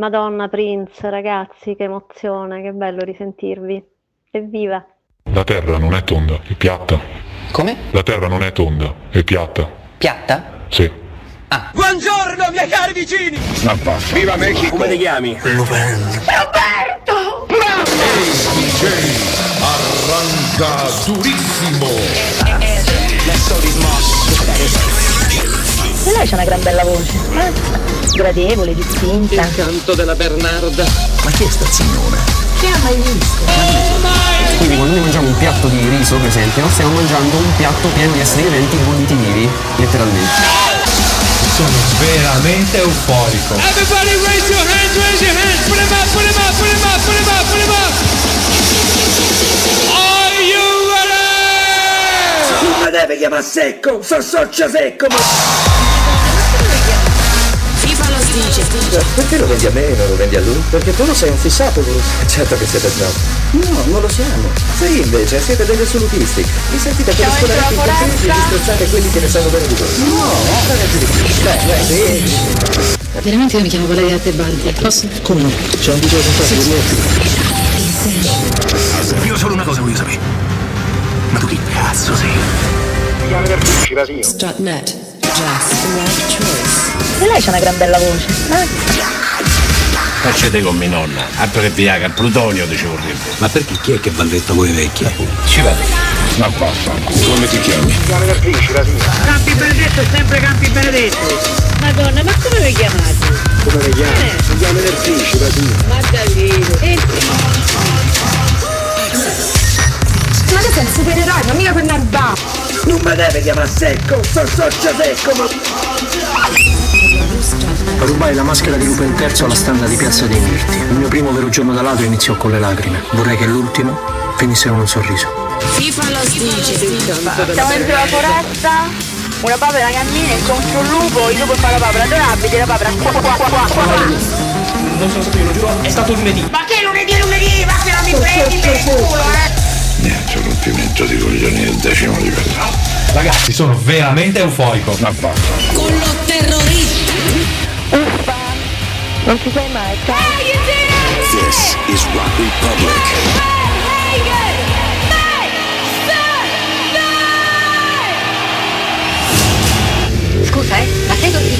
Madonna Prince, ragazzi, che emozione, che bello risentirvi. Evviva! La terra non è tonda, è piatta. Come? La terra non è tonda, è piatta. Piatta? Sì. Buongiorno, miei cari vicini! Basta. Viva Mexico! Come ti chiami? Arranca durissimo. E lei c'ha una gran bella voce. Eh? Gradevole, distinta. Canto della Bernarda. Ma chi è sta signora? Che ha mai visto? Quindi quando noi mangiamo un piatto di riso, per esempio, stiamo mangiando un piatto pieno di esseri viventi vivi, letteralmente. Sono veramente euforico. Everybody raise your hands, raise your hands! Put them up, put them up, put them up, put them up, put them up! Are you ready? Mi deve chiamare secco, so socio secco, ma... Dice. Perché lo vendi a me e non lo vendi a lui? Perché tu lo sei un fissato, Bruce. Certo che siete snob. No, non lo siamo. Voi invece siete degli assolutisti. Vi sentite per scolariti incompetenti e disprezzate quelli che ne sanno bene di voi. No, fate più di più. Beh, beh, sì. Veramente io mi chiamo Valeria Tebaldi. Posso? Come no? C'è un video con sì, Io solo una cosa voglio sapere. Ma tu chi cazzo sei? Strutnet. E lei c'ha una gran bella voce. Eh? Facete con mia nonna. Altro che Viagra, il plutonio ci vorrebbe. Ma perché chi è che va letto voi vecchie? Ci vado. Ma basta. Come ti chiami? Campi Benedetto è sempre Campi Benedetto! Madonna, ma come vi chiamate? Come le chiami? Si chiama Nerfici, la tua. Maddalino. E Ma tu sei un supereroe, ma mica per narba! Non mi deve chiamare secco, so socio secco, ma... Rubai la maschera di Lupo III alla standa di Piazza dei Mirti. Il mio primo vero giorno da ladro iniziò con le lacrime. Vorrei che l'ultimo finisse con un sorriso. FIFA lo dice. Siamo dentro la foresta, una papera cammina, incontra un lupo, il lupo fa la papera adorabile, la papera qua qua qua qua qua. Non sono stato io, lo giuro, è stato lunedì. Ma che lunedì lunedì? Ma che non mi prendi per il culo, eh! Niente, rompimento di coglioni del decimo livello. Ragazzi, sono veramente. Ma basta. Con lo terrorista. Non ci sei mai, ciao. This is Rock Republic. Scusa, eh, ma sei Cortina?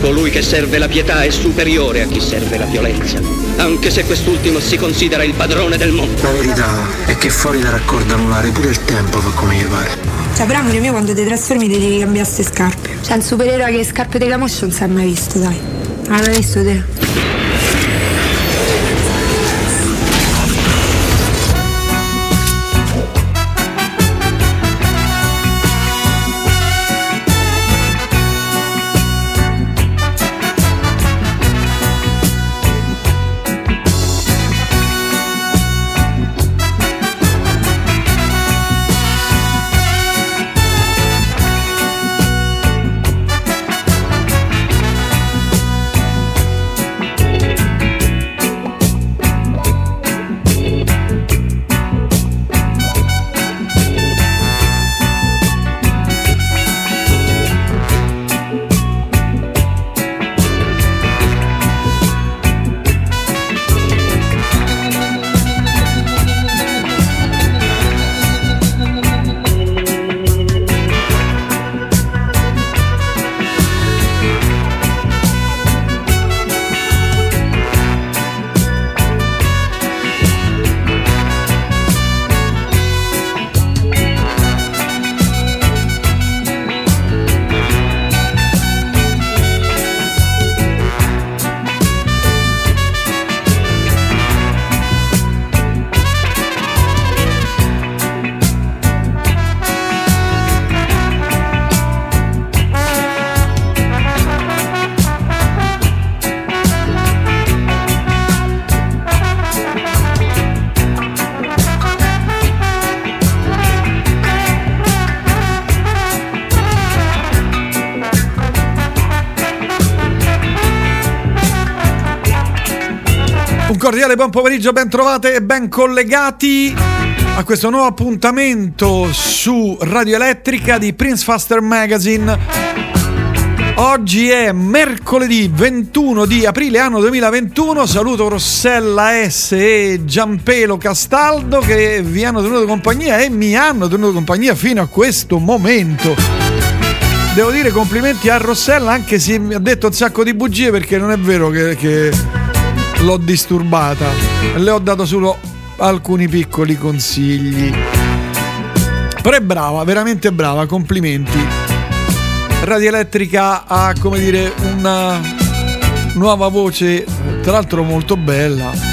Colui che serve la pietà è superiore a chi serve la violenza, anche se quest'ultimo si considera il padrone del mondo. La verità è che fuori da raccordo anulare pure il tempo fa come gli pare. Cioè, però amore mio, quando ti trasformi ti devi cambiare ste scarpe. Cioè, un supereroe che scarpe di camoscio non si è mai visto, dai. L'hai visto te? Cordiale buon pomeriggio, ben trovate e ben collegati a questo nuovo appuntamento su Radio Elettrica di Prince Faster Magazine. Oggi è mercoledì 21 di aprile anno 2021. Saluto Rossella S e Giampelo Castaldo che vi hanno tenuto compagnia e mi hanno tenuto compagnia fino a questo momento. Devo dire complimenti a Rossella anche se mi ha detto un sacco di bugie perché non è vero che, che l'ho disturbata, le ho dato solo alcuni piccoli consigli. Però è brava, veramente brava, complimenti. Radio Elettrica ha, come dire, una nuova voce, tra l'altro molto bella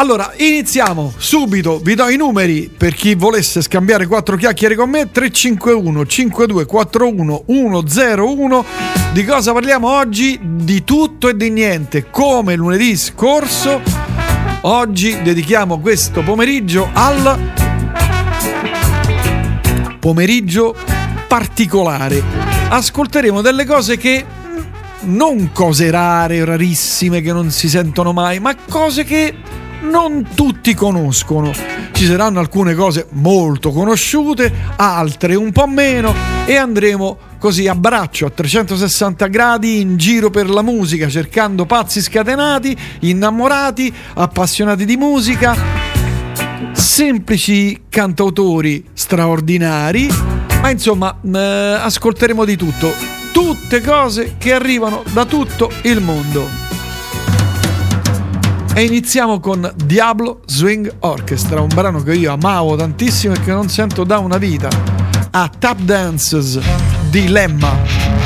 allora, iniziamo subito. Vi do i numeri per chi volesse scambiare quattro chiacchiere con me: 351 5241 101. Di cosa parliamo oggi? Di tutto e di niente. Come lunedì scorso, oggi dedichiamo questo pomeriggio al pomeriggio particolare. Ascolteremo delle cose che non cose rare, rarissime che non si sentono mai, ma cose che non tutti conoscono. Ci saranno alcune cose molto conosciute, altre un po' meno e andremo così a braccio a 360 gradi in giro per la musica cercando pazzi scatenati, innamorati, appassionati di musica, semplici cantautori straordinari, ma insomma eh, ascolteremo di tutto, tutte cose che arrivano da tutto il mondo. E iniziamo con Diablo Swing Orchestra, un brano che io amavo tantissimo e che non sento da una vita. A Tap Dances Dilemma.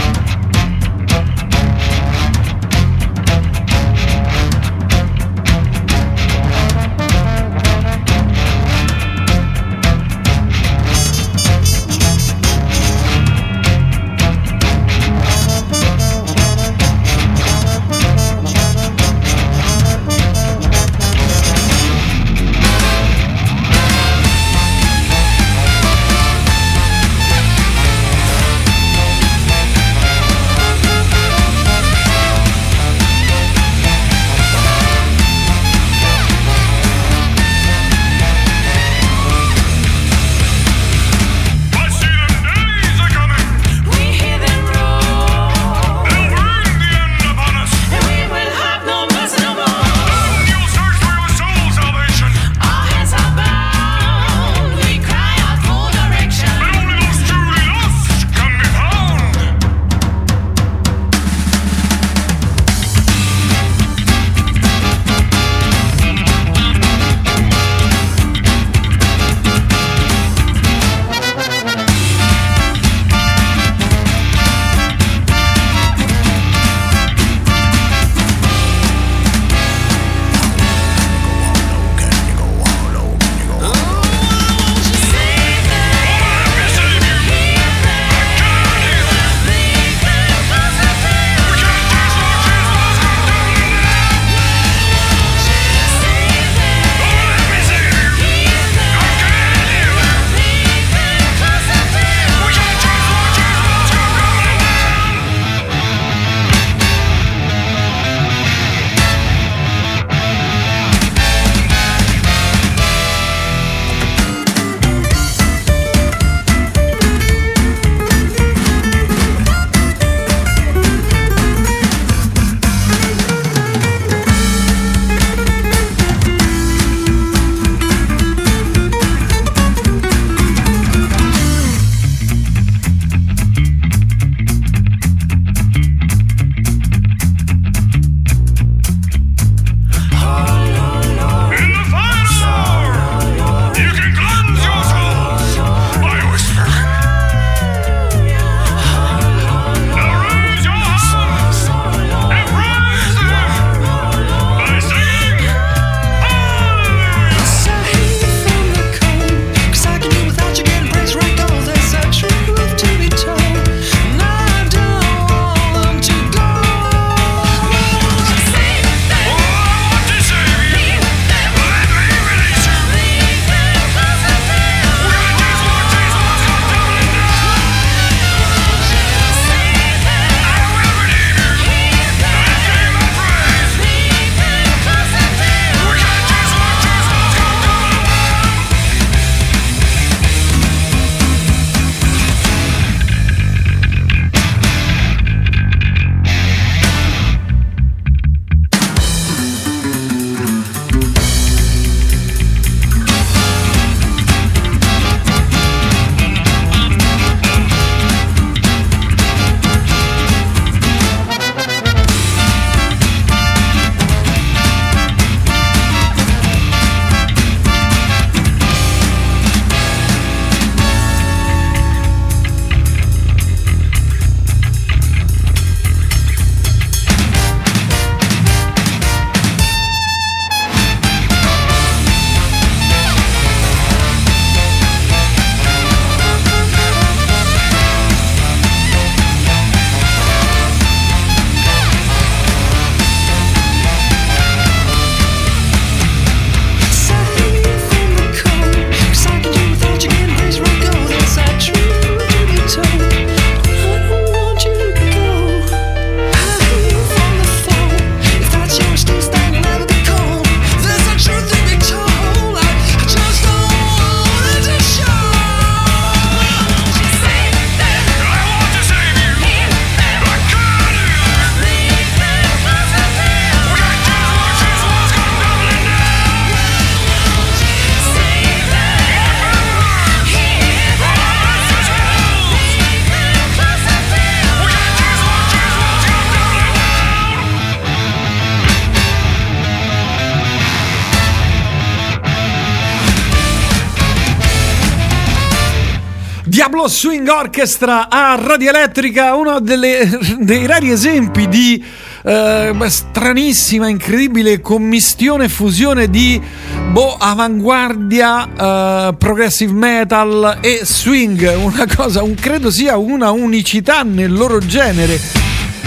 Diablo Swing Orchestra a Radio Elettrica, uno delle, dei rari esempi di eh, stranissima, incredibile commistione e fusione di boh, avanguardia, eh, progressive metal e swing, una cosa, un, credo sia una unicità nel loro genere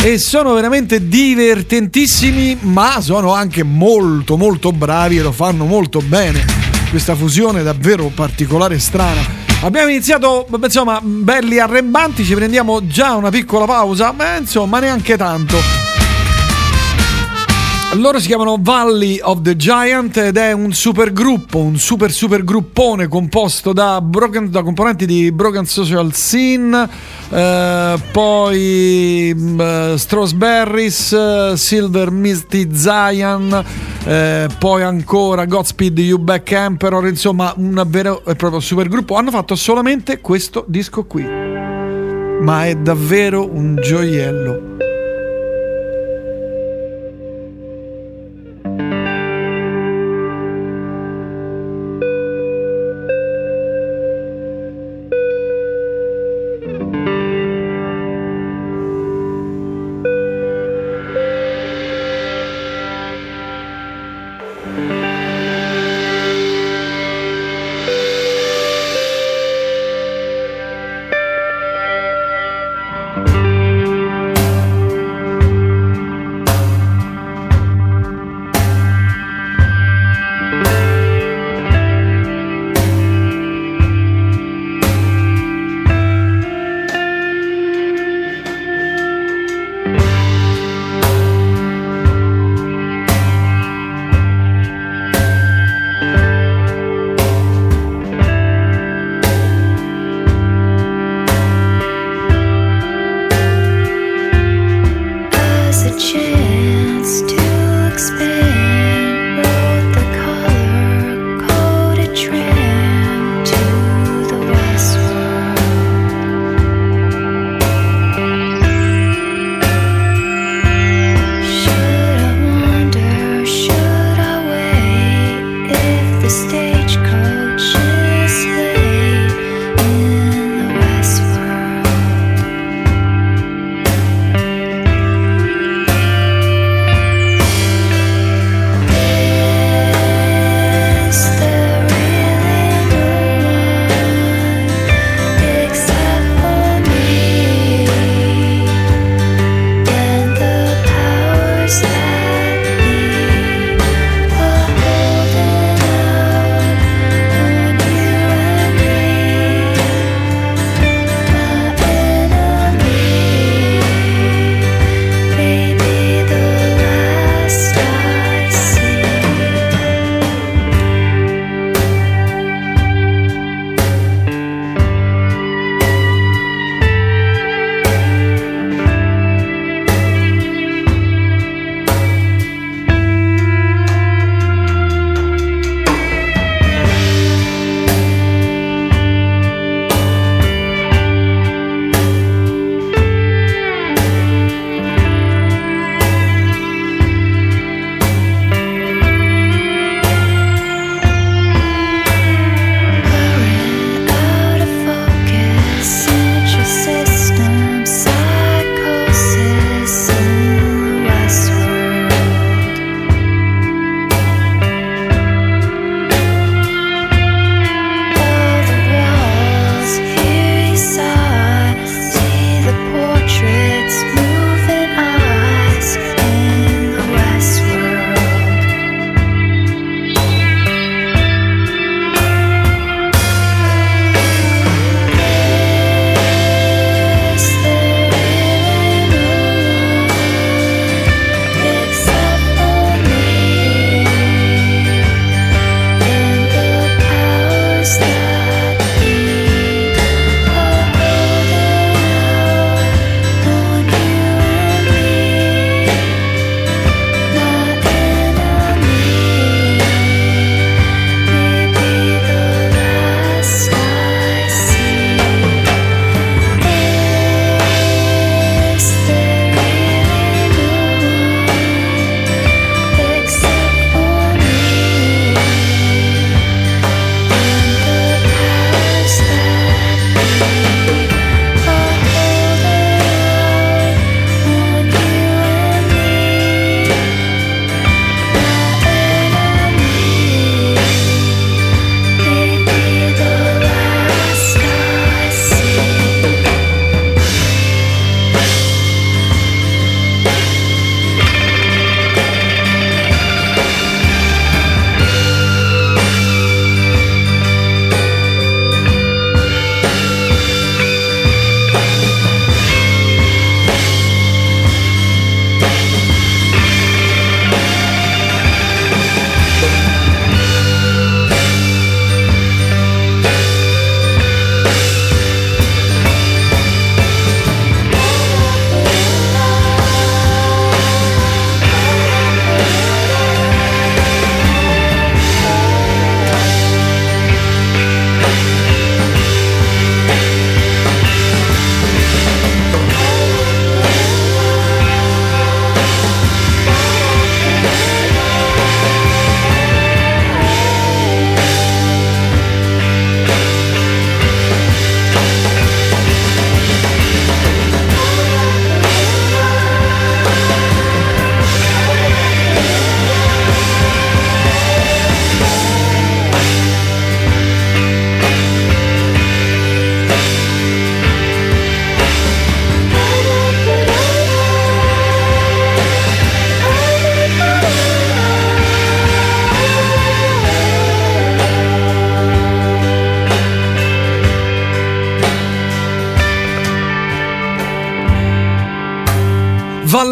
e sono veramente divertentissimi, ma sono anche molto molto bravi e lo fanno molto bene. Questa fusione è davvero particolare e strana. Abbiamo iniziato, insomma, belli arrembanti, ci prendiamo già una piccola pausa, ma insomma neanche tanto. Loro si chiamano Valley of the Giant ed è un super gruppo, un super super gruppone composto da, broken, da componenti di Broken Social Scene, eh, poi eh, Strasberries, eh, Silver Misty Zion, eh, poi ancora Godspeed You Back Emperor, insomma un vero e proprio super gruppo. Hanno fatto solamente questo disco qui, ma è davvero un gioiello.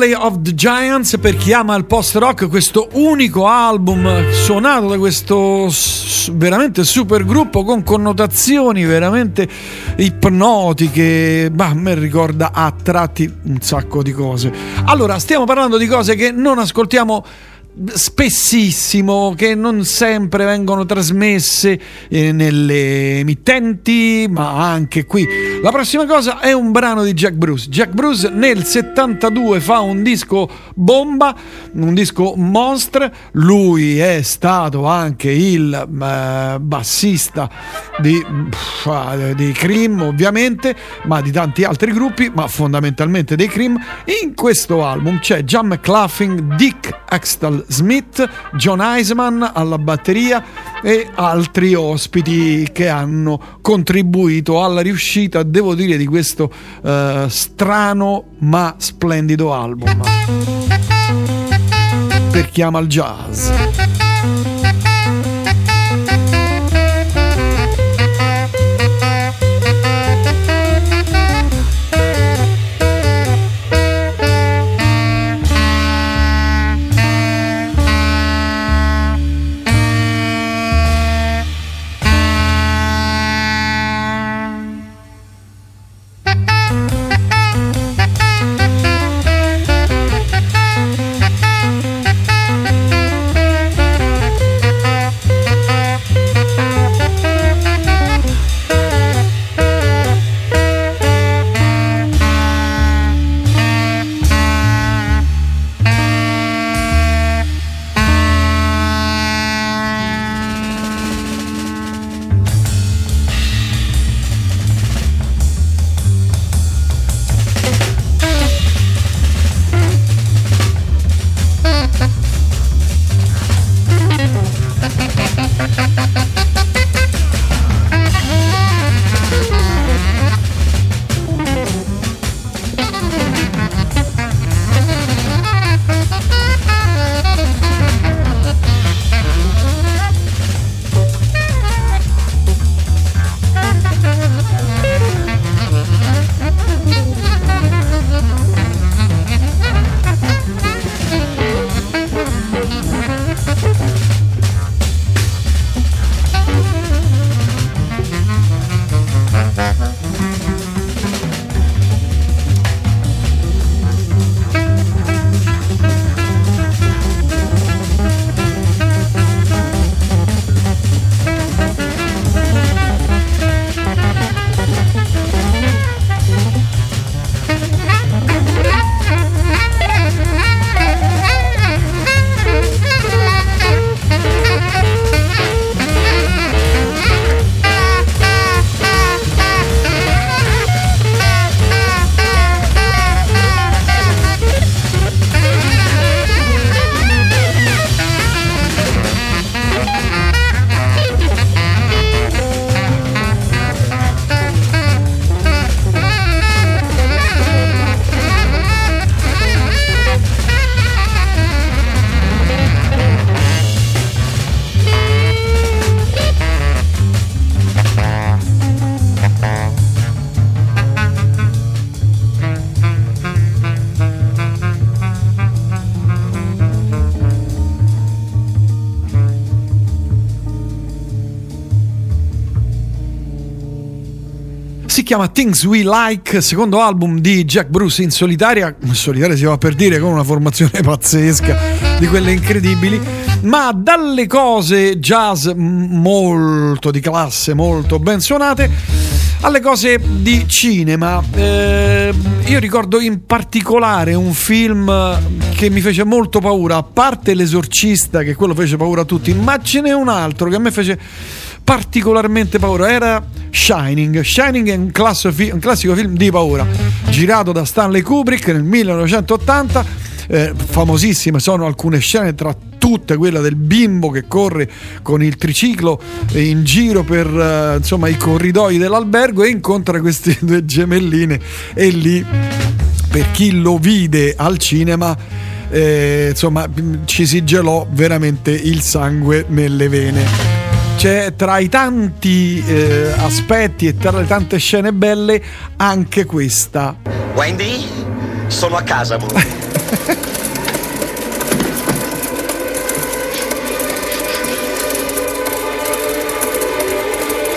Valley of the Giants per chi ama il post rock, questo unico album suonato da questo veramente super gruppo con connotazioni veramente ipnotiche, ma me ricorda a tratti un sacco di cose. Allora, stiamo parlando di cose che non ascoltiamo spessissimo che non sempre vengono trasmesse eh, nelle emittenti ma anche qui la prossima cosa è un brano di Jack Bruce. Jack Bruce nel 72 fa un disco bomba un disco monstre. Lui è stato anche il eh, bassista di, pff, di Cream ovviamente ma di tanti altri gruppi ma fondamentalmente dei Cream. In questo album c'è John McLaughlin Dick Axtell Smith, John Eisman alla batteria e altri ospiti che hanno contribuito alla riuscita, devo dire, di questo uh, strano ma splendido album. Per chi ama il jazz. Chiama Things We Like, secondo album di Jack Bruce in solitaria, in solitaria si va per dire con una formazione pazzesca di quelle incredibili, ma dalle cose jazz molto di classe, molto ben suonate, alle cose di cinema. Eh, io ricordo in particolare un film che mi fece molto paura, a parte L'esorcista, che quello fece paura a tutti, ma ce n'è un altro che a me fece particolarmente paura era Shining. Shining è un, fi- un, classico film di paura, girato da Stanley Kubrick nel 1980. Eh, famosissime sono alcune scene tra tutte quella del bimbo che corre con il triciclo in giro per eh, insomma i corridoi dell'albergo e incontra queste due gemelline e lì per chi lo vide al cinema eh, insomma ci si gelò veramente il sangue nelle vene c'è tra i tanti eh, aspetti e tra le tante scene belle anche questa. Wendy, sono a casa, amore.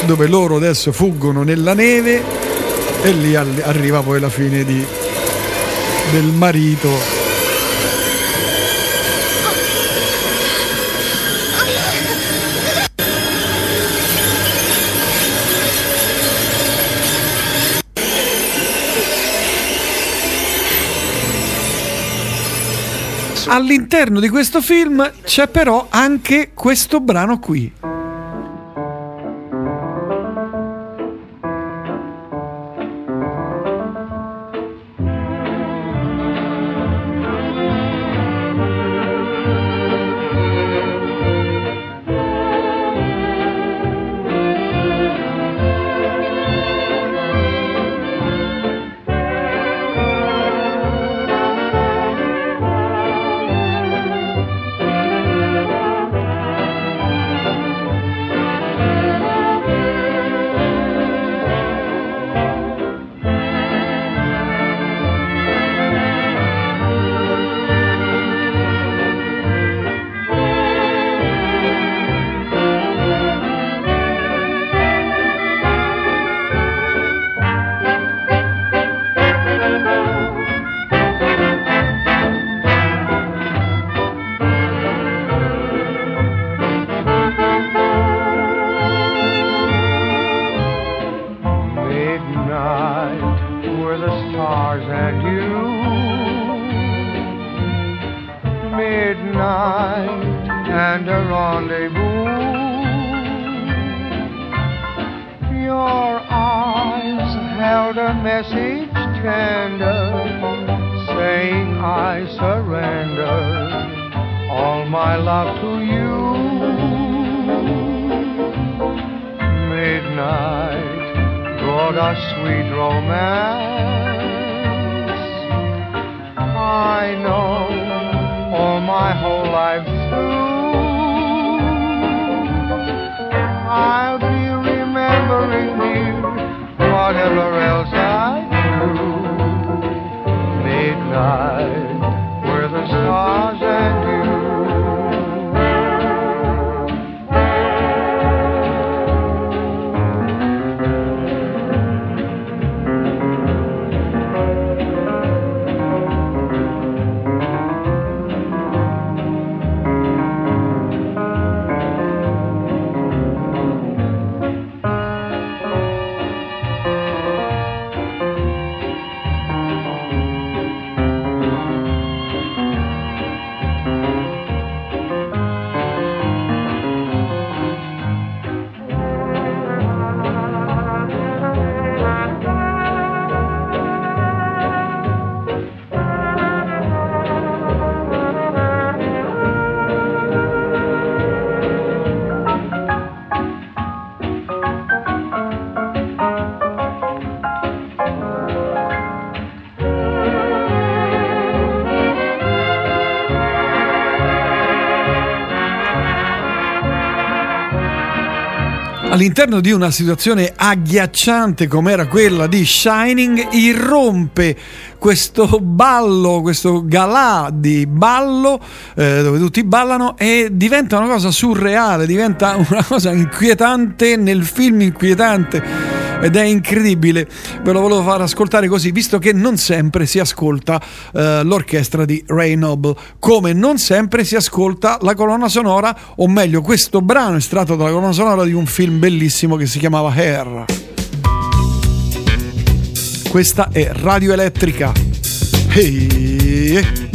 dove loro adesso fuggono nella neve e lì arriva poi la fine di- del marito. All'interno di questo film c'è però anche questo brano qui. All'interno di una situazione agghiacciante come era quella di Shining, irrompe questo ballo, questo galà di ballo eh, dove tutti ballano e diventa una cosa surreale, diventa una cosa inquietante nel film inquietante ed è incredibile. Ve lo volevo far ascoltare così, visto che non sempre si ascolta eh, l'orchestra di Ray Noble, come non sempre si ascolta la colonna sonora, o meglio, questo brano estratto dalla colonna sonora di un film bellissimo che si chiamava Hair. Questa è Radio Elettrica. Hey.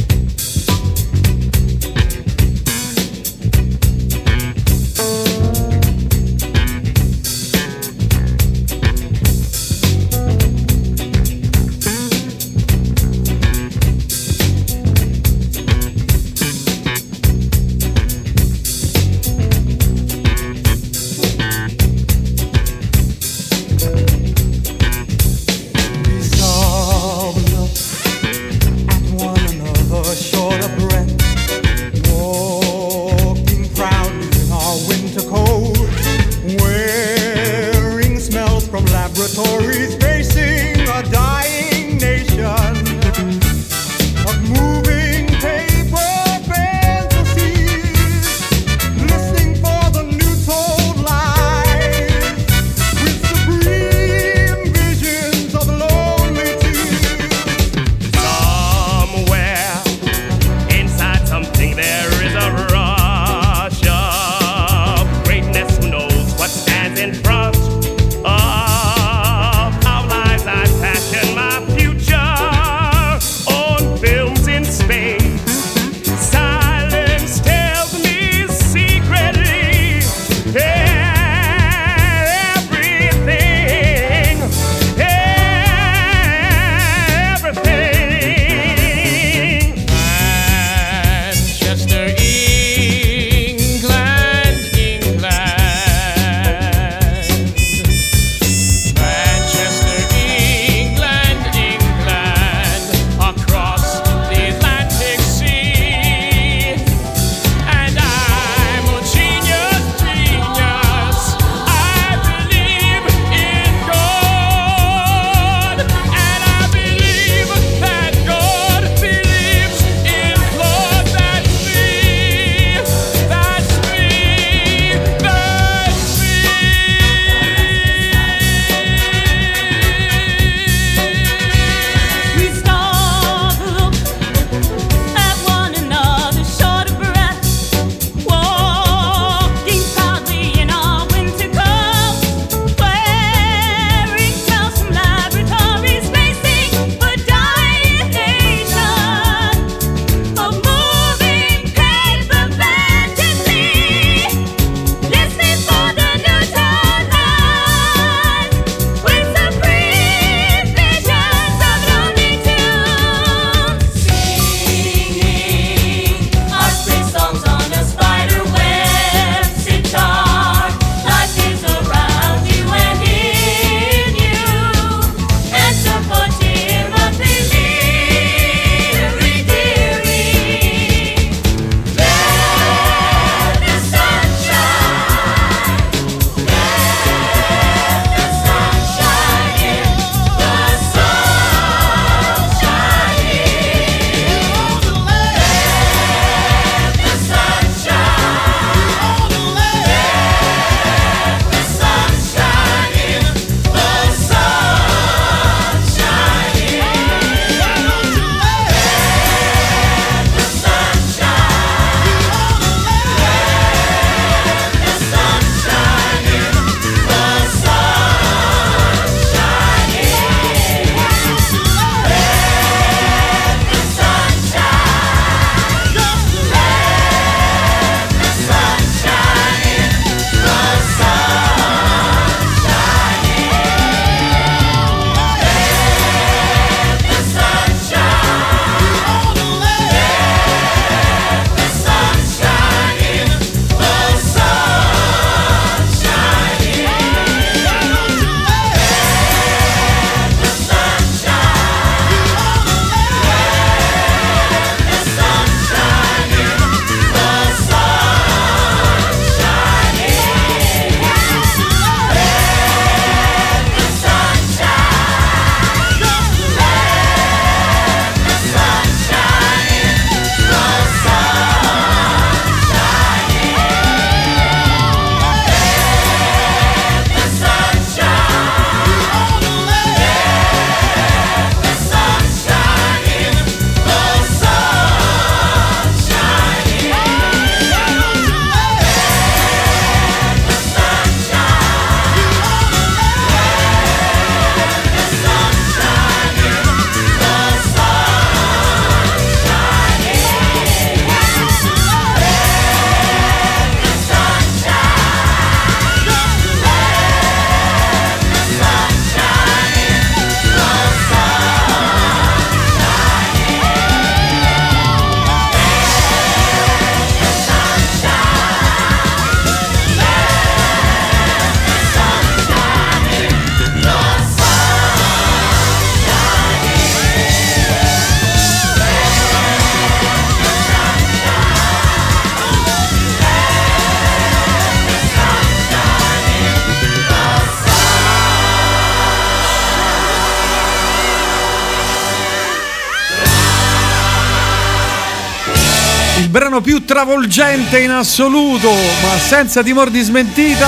Travolgente in assoluto, ma senza timore di smentita,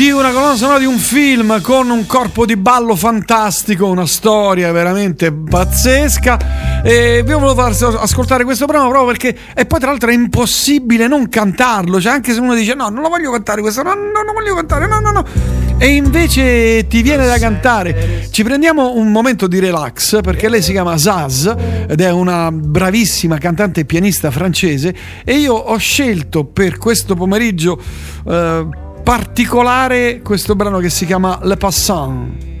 di una colonna sonora di un film con un corpo di ballo fantastico, una storia veramente pazzesca. E vi ho voluto far ascoltare questo brano proprio perché e poi tra l'altro è impossibile non cantarlo, cioè anche se uno dice no, non lo voglio cantare questo, no, no, non voglio cantare, no, no, no. E invece ti viene da cantare. Ci prendiamo un momento di relax perché lei si chiama Zaz ed è una bravissima cantante e pianista francese e io ho scelto per questo pomeriggio eh, particolare questo brano che si chiama Le Passant.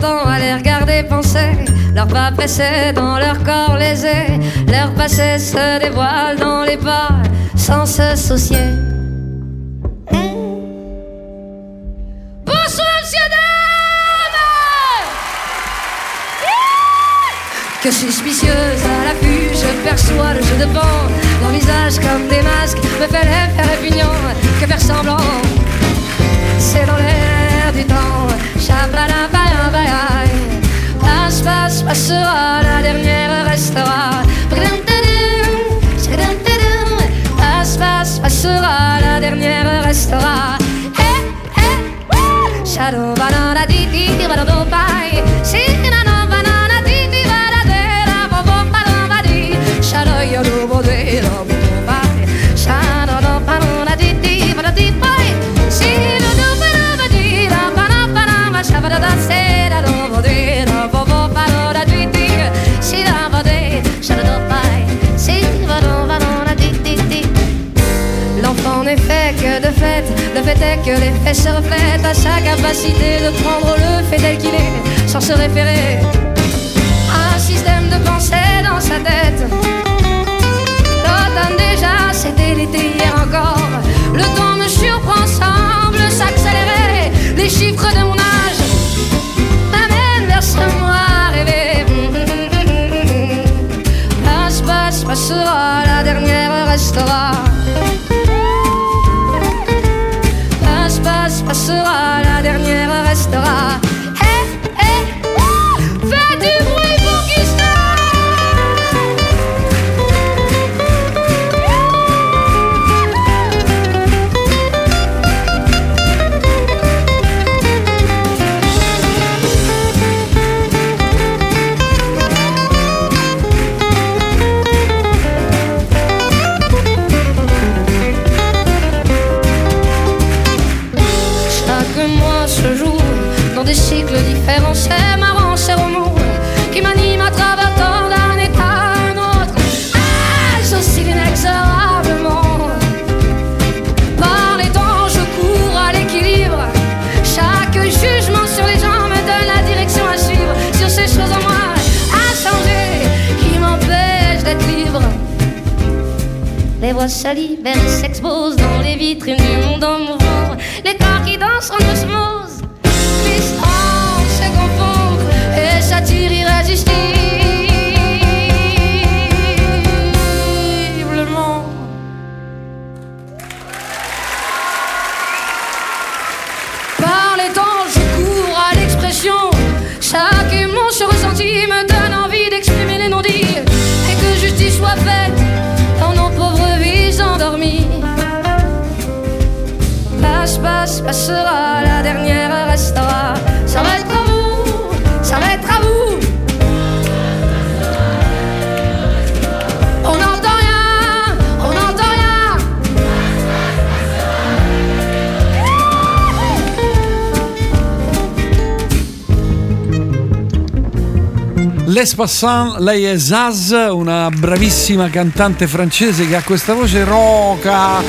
À les regarder penser. Leurs pas pressés dans leur corps lésés, leur passé se dévoile dans les pas sans se soucier. Bonsoir, monsieur, Voix salivent s'exposent dans les vitrines du monde en mouvement. Les corps qui dansent en osmose. L'histoire se confond et s'attire irrésistiblement. Passe, passera, la dernière restera. Ça va être à vous, ça va être à vous. On n'entend rien, on n'entend rien. Les Passant, lei è Zaz, una bravissima cantante francese che ha questa voce roca,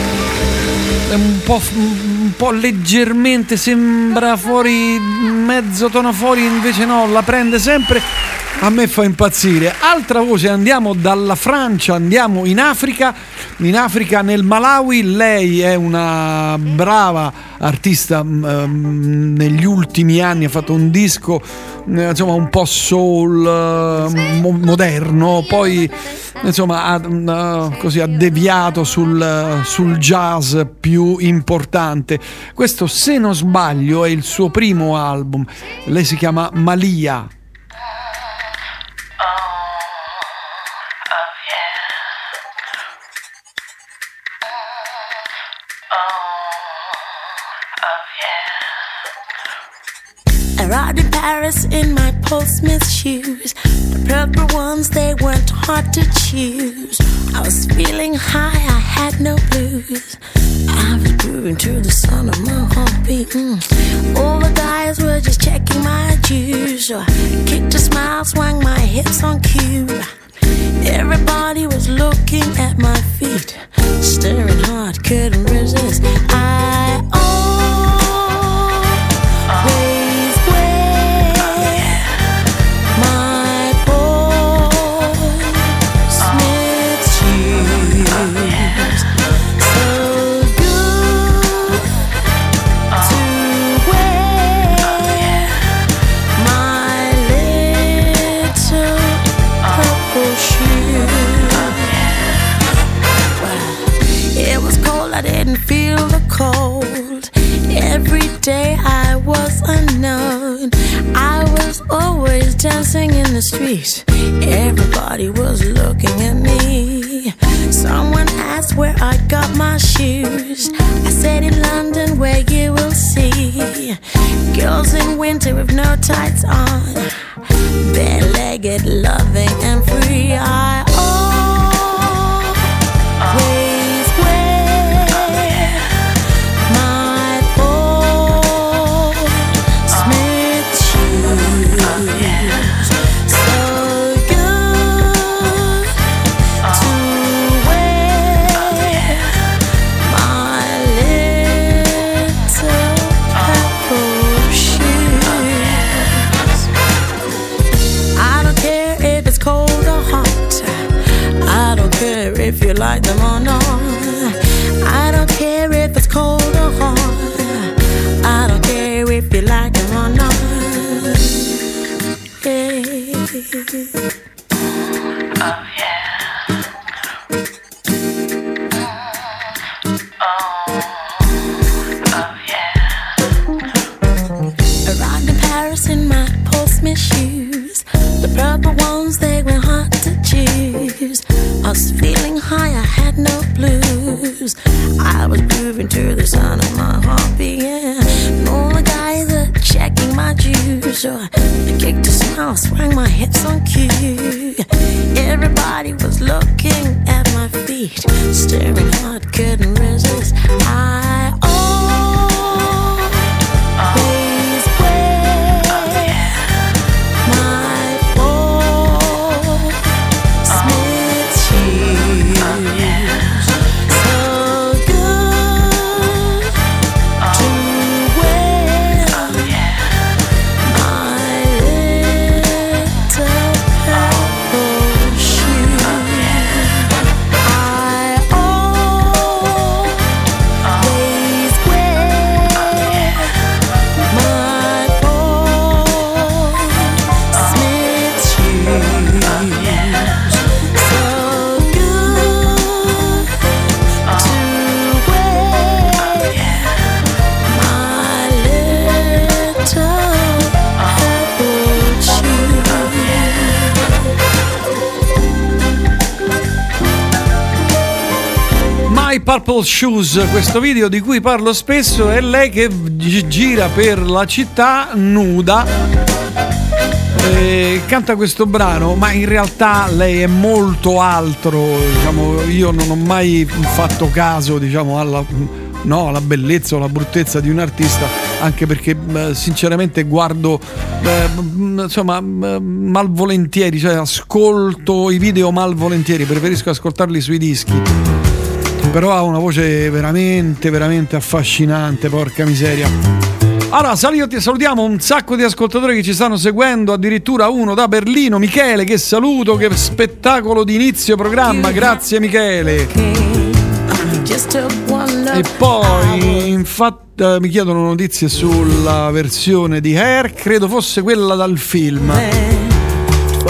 un po', po' leggermente sembra fuori, mezzo tono fuori, invece no, la prende sempre. A me fa impazzire. Altra voce, andiamo dalla Francia, andiamo in Africa. In Africa, nel Malawi, lei è una brava artista. um, negli ultimi anni ha fatto un disco eh, insomma un po' soul eh, mo- moderno, poi insomma ha, mm, così, ha deviato sul, sul jazz più importante. Questo, se non sbaglio, è il suo primo album. Lei si chiama Malia. Paris in my Paul Smith shoes. The purple ones, they weren't hard to choose. I was feeling high, I had no blues. I was grooving to the sound of my heartbeat. Mm. All the guys were just checking my juice. So I kicked a smile, swung my hips on cue. Everybody was looking at my feet, staring hard, couldn't resist. I day I was unknown. I was always dancing in the street. Everybody was looking at me. Someone asked where I got my shoes. I said in London, where you will see girls in winter with no tights on, bare-legged, loving and free. I The purple ones, they were hard to choose. I was feeling high, I had no blues. I was grooving to the sound of my heartbeat. Yeah. And all the guys are checking my juice. So I kicked a smile, swung my hips on cue. Everybody was looking at my feet, staring hard, couldn't resist. I Purple Shoes, questo video di cui parlo spesso, è lei che gira per la città nuda e canta questo brano, ma in realtà lei è molto altro. Diciamo, io non ho mai fatto caso diciamo, alla, no, alla, bellezza o alla bruttezza di un artista, anche perché sinceramente guardo insomma, malvolentieri, cioè ascolto i video malvolentieri, preferisco ascoltarli sui dischi però ha una voce veramente, veramente affascinante, porca miseria. Allora, salutiamo un sacco di ascoltatori che ci stanno seguendo, addirittura uno da Berlino, Michele, che saluto, che spettacolo di inizio programma, grazie Michele. E poi, infatti, eh, mi chiedono notizie sulla versione di Hair, credo fosse quella dal film.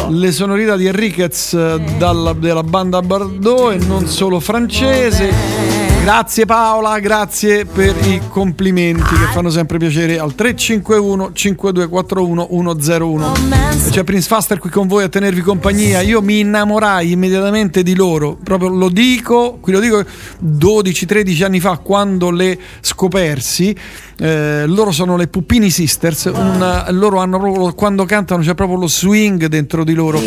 Ecco. Le sonorità di Enriquez eh, dalla, della banda Bardot e non solo francese. Grazie Paola, grazie per i complimenti che fanno sempre piacere al 351 5241 101. C'è Prince Faster qui con voi a tenervi compagnia. Io mi innamorai immediatamente di loro, proprio lo dico, qui lo dico 12-13 anni fa quando le scopersi. Eh, loro sono le Puppini Sisters, un, loro hanno proprio, quando cantano c'è proprio lo swing dentro di loro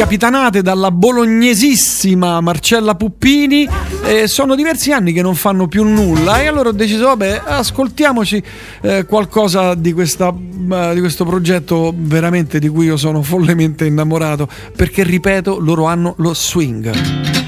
capitanate dalla bolognesissima Marcella Puppini. Eh, sono diversi anni che non fanno più nulla e allora ho deciso, vabbè, ascoltiamoci eh, qualcosa di, questa, di, questo progetto veramente di cui io sono follemente innamorato, perché ripeto, loro hanno lo swing.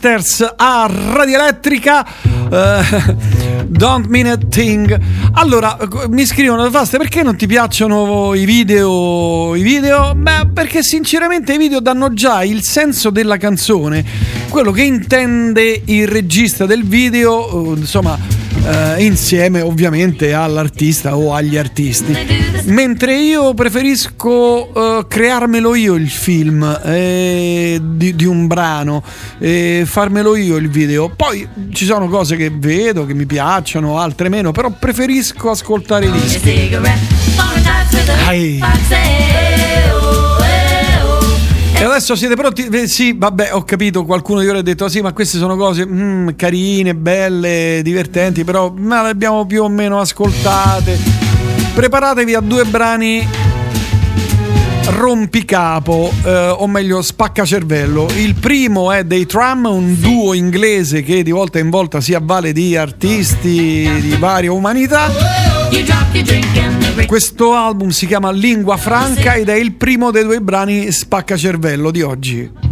Sisters a Radio Elettrica. eh, don't mean a thing. Allora, mi scrivono Faste perché non ti piacciono i video? I video? Beh, perché sinceramente i video danno già il senso della canzone, quello che intende il regista del video, eh, insomma, eh, insieme ovviamente all'artista o agli artisti. Mentre io preferisco eh, crearmelo io il film eh, di, di un brano, e farmelo io il video. Poi ci sono cose che vedo, che mi piacciono, altre meno, però preferisco ascoltare i dischi. Ai. E adesso siete pronti? Eh, sì, vabbè, ho capito, qualcuno di voi ha detto "Ah, sì, ma queste sono cose mm, carine, belle, divertenti, però ma le abbiamo più o meno ascoltate. Preparatevi a due brani rompicapo, eh, o meglio spaccacervello. Il primo è dei Tram, un duo inglese che di volta in volta si avvale di artisti di varia umanità. Questo album si chiama Lingua Franca ed è il primo dei due brani spaccacervello di oggi.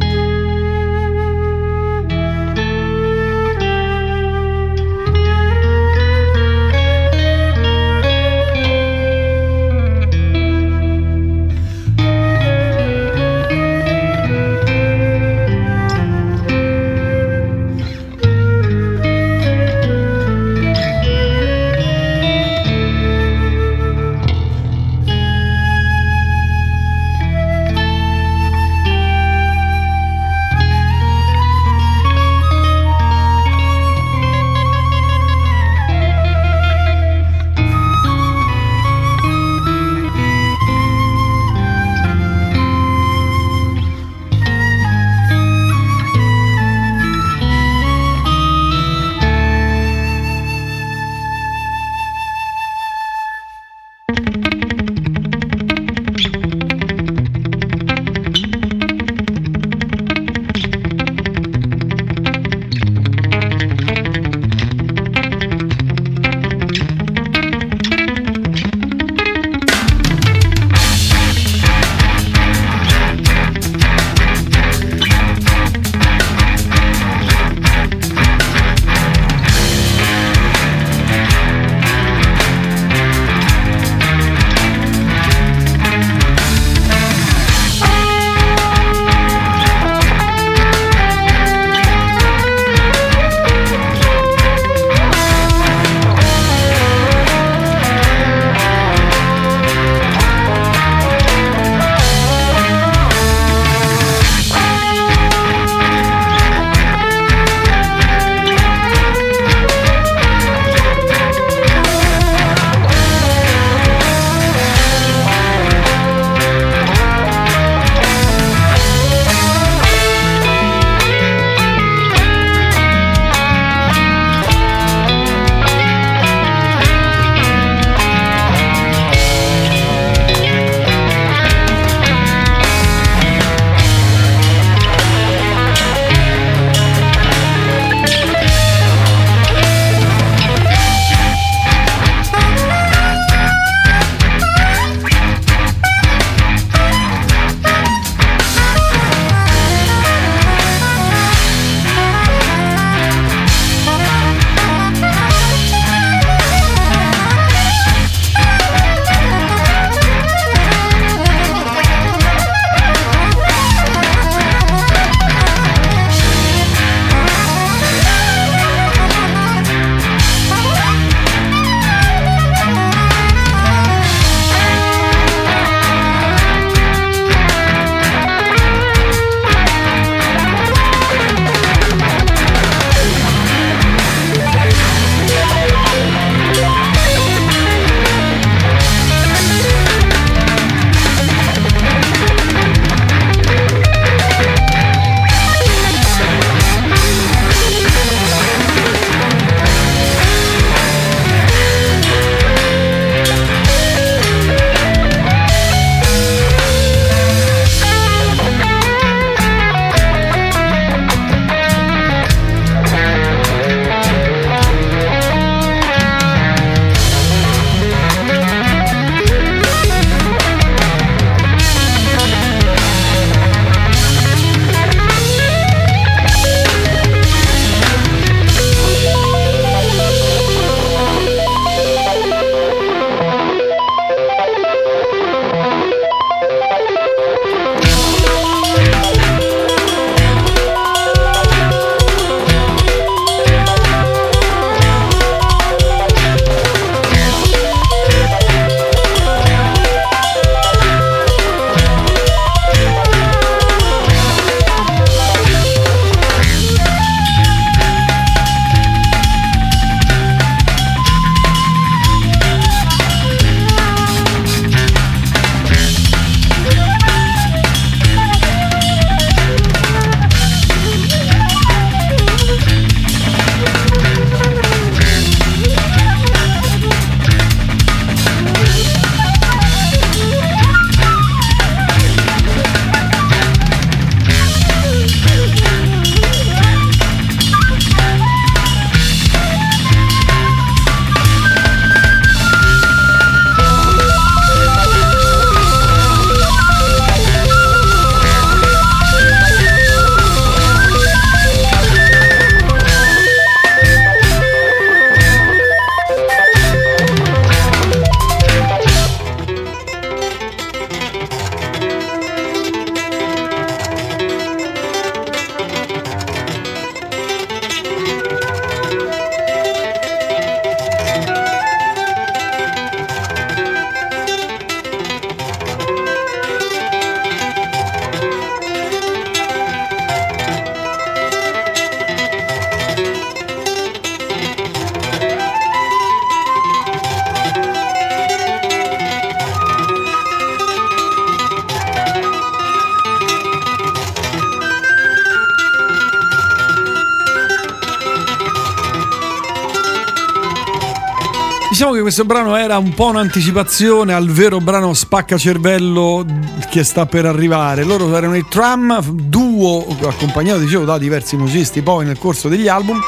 Questo brano era un po' un'anticipazione al vero brano spacca cervello che sta per arrivare. Loro erano i Tram, duo accompagnato, dicevo, da diversi musicisti poi nel corso degli album.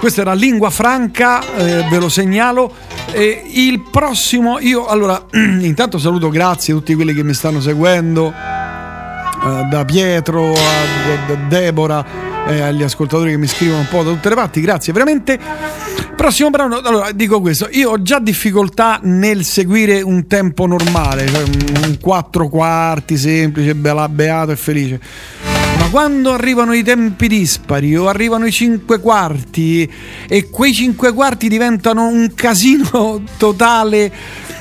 Questa era Lingua Franca, eh, ve lo segnalo. E il prossimo, io allora, intanto saluto, grazie a tutti quelli che mi stanno seguendo, eh, da Pietro a, a Deborah eh, agli ascoltatori che mi scrivono un po' da tutte le parti, grazie veramente. Prossimo brano, allora dico questo, io ho già difficoltà nel seguire un tempo normale, cioè un 4 quarti semplice, bella, beato e felice. Ma quando arrivano i tempi dispari o arrivano i 5 quarti e quei 5 quarti diventano un casino totale,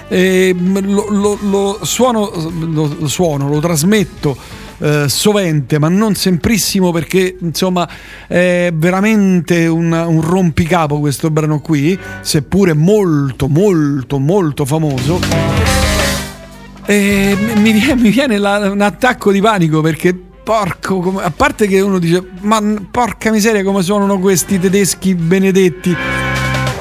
eh, lo, lo, lo, suono, lo suono, lo trasmetto eh, sovente, ma non semprissimo perché insomma è veramente un, un rompicapo questo brano qui, seppure molto molto molto famoso. E mi viene, mi viene la, un attacco di panico perché porco, come, a parte che uno dice ma porca miseria come suonano questi tedeschi benedetti.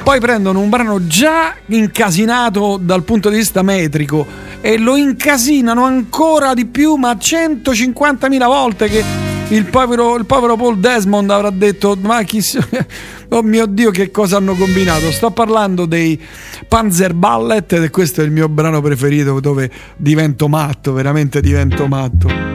Poi prendono un brano già incasinato dal punto di vista metrico e lo incasinano ancora di più, ma 150.000 volte che il povero, il povero Paul Desmond avrà detto ma chi oh mio dio che cosa hanno combinato? Sto parlando dei Panzer Ballet e questo è il mio brano preferito dove divento matto veramente divento matto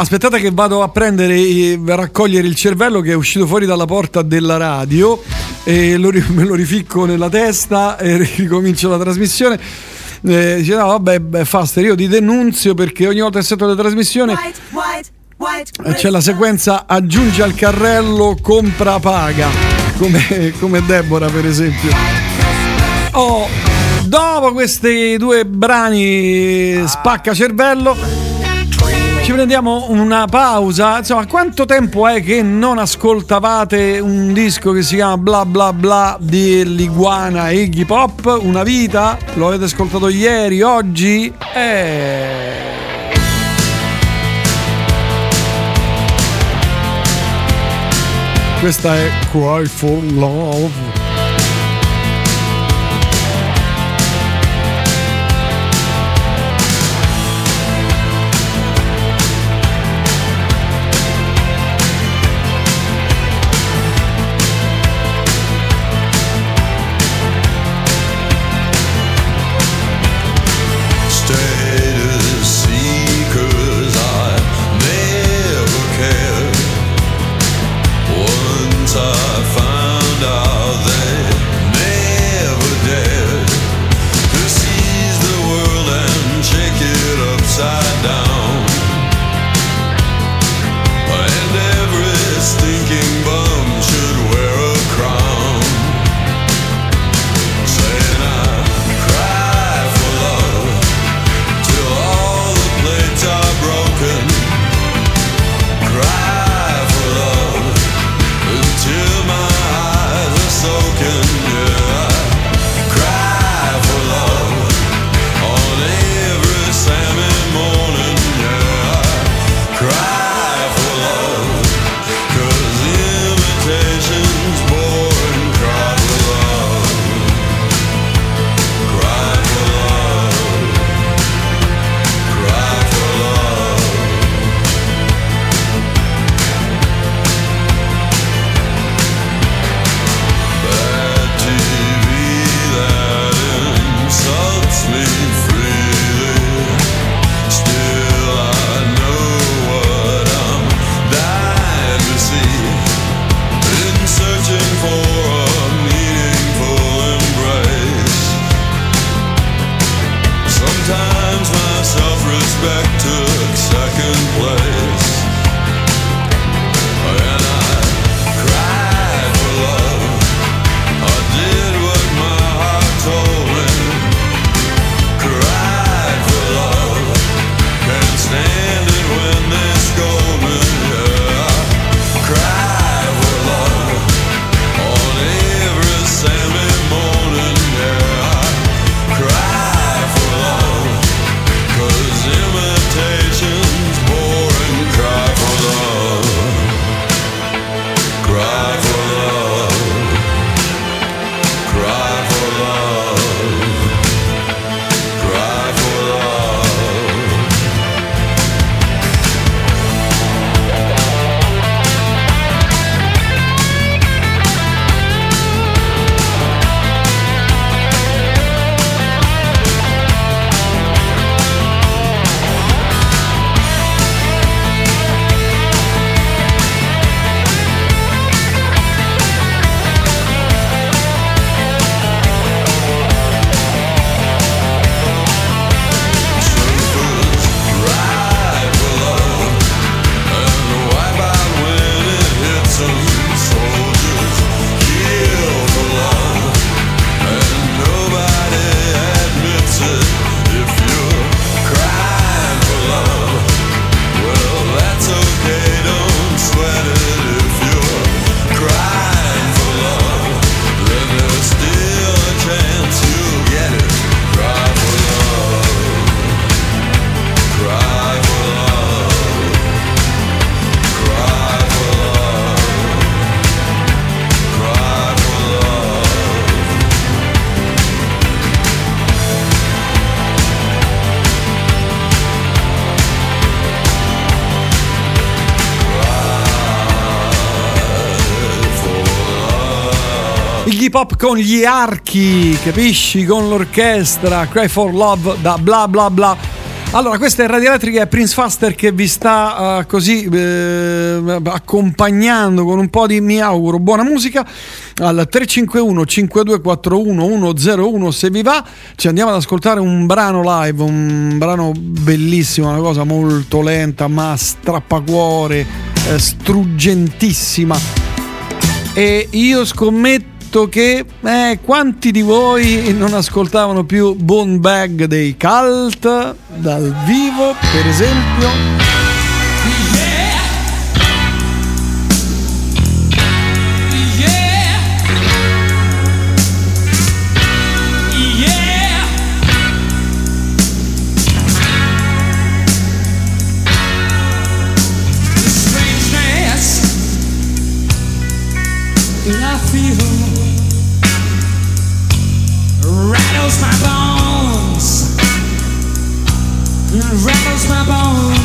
Aspettate che vado a prendere a raccogliere il cervello che è uscito fuori dalla porta della radio e lo, me lo rificco nella testa e ricomincio la trasmissione. Eh, dice no vabbè beh, Faster io ti denunzio perché ogni volta che sento la trasmissione eh, c'è la sequenza aggiunge al carrello compra paga come, come Deborah per esempio oh, dopo questi due brani spacca cervello ci prendiamo una pausa. Insomma, quanto tempo è che non ascoltavate un disco che si chiama Bla Bla Bla di Liguana e Iggy Pop? Una vita? Lo avete ascoltato ieri, oggi? Eh. Questa è Cry for Love. l'hip hop con gli archi, capisci? Con l'orchestra, Cry for Love da bla bla bla. Allora, questa è Radio Elettrica e Prince Faster che vi sta uh, così eh, accompagnando con un po' di, mi auguro, buona musica al 351 5241 101 se vi va ci andiamo ad ascoltare un brano live un brano bellissimo una cosa molto lenta ma strappacuore eh, struggentissima e io scommetto che eh, quanti di voi non ascoltavano più Bone Bag dei Cult dal vivo, per esempio? Rattles my bones, rattles my bones.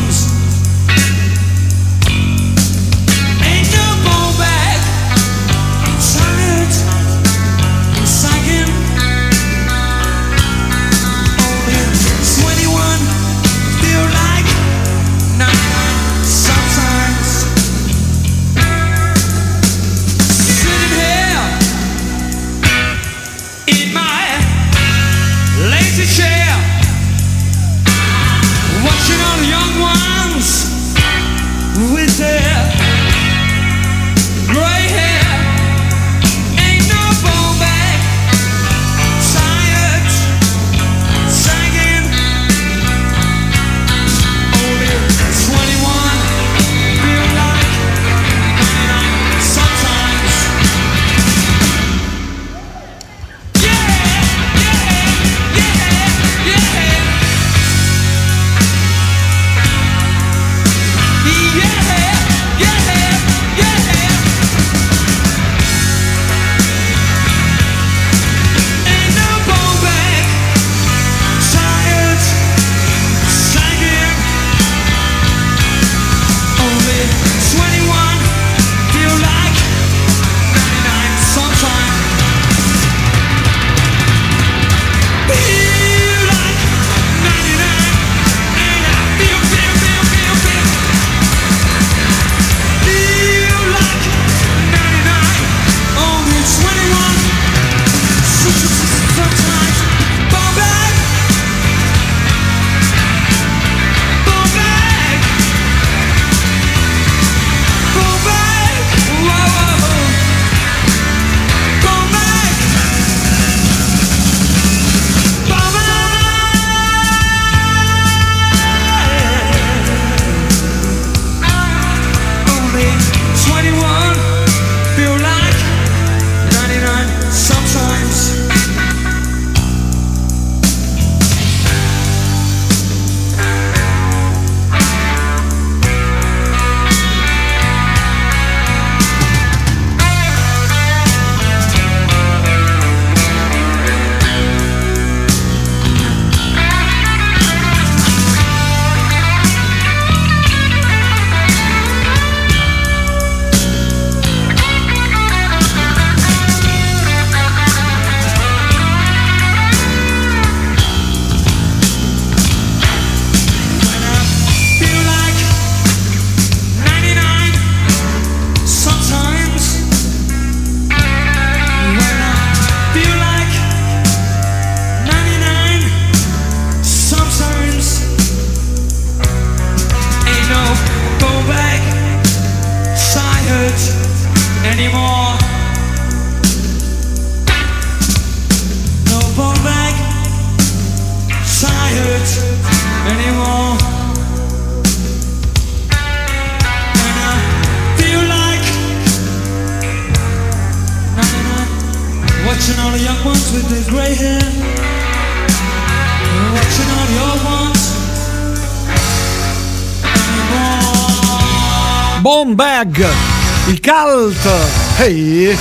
There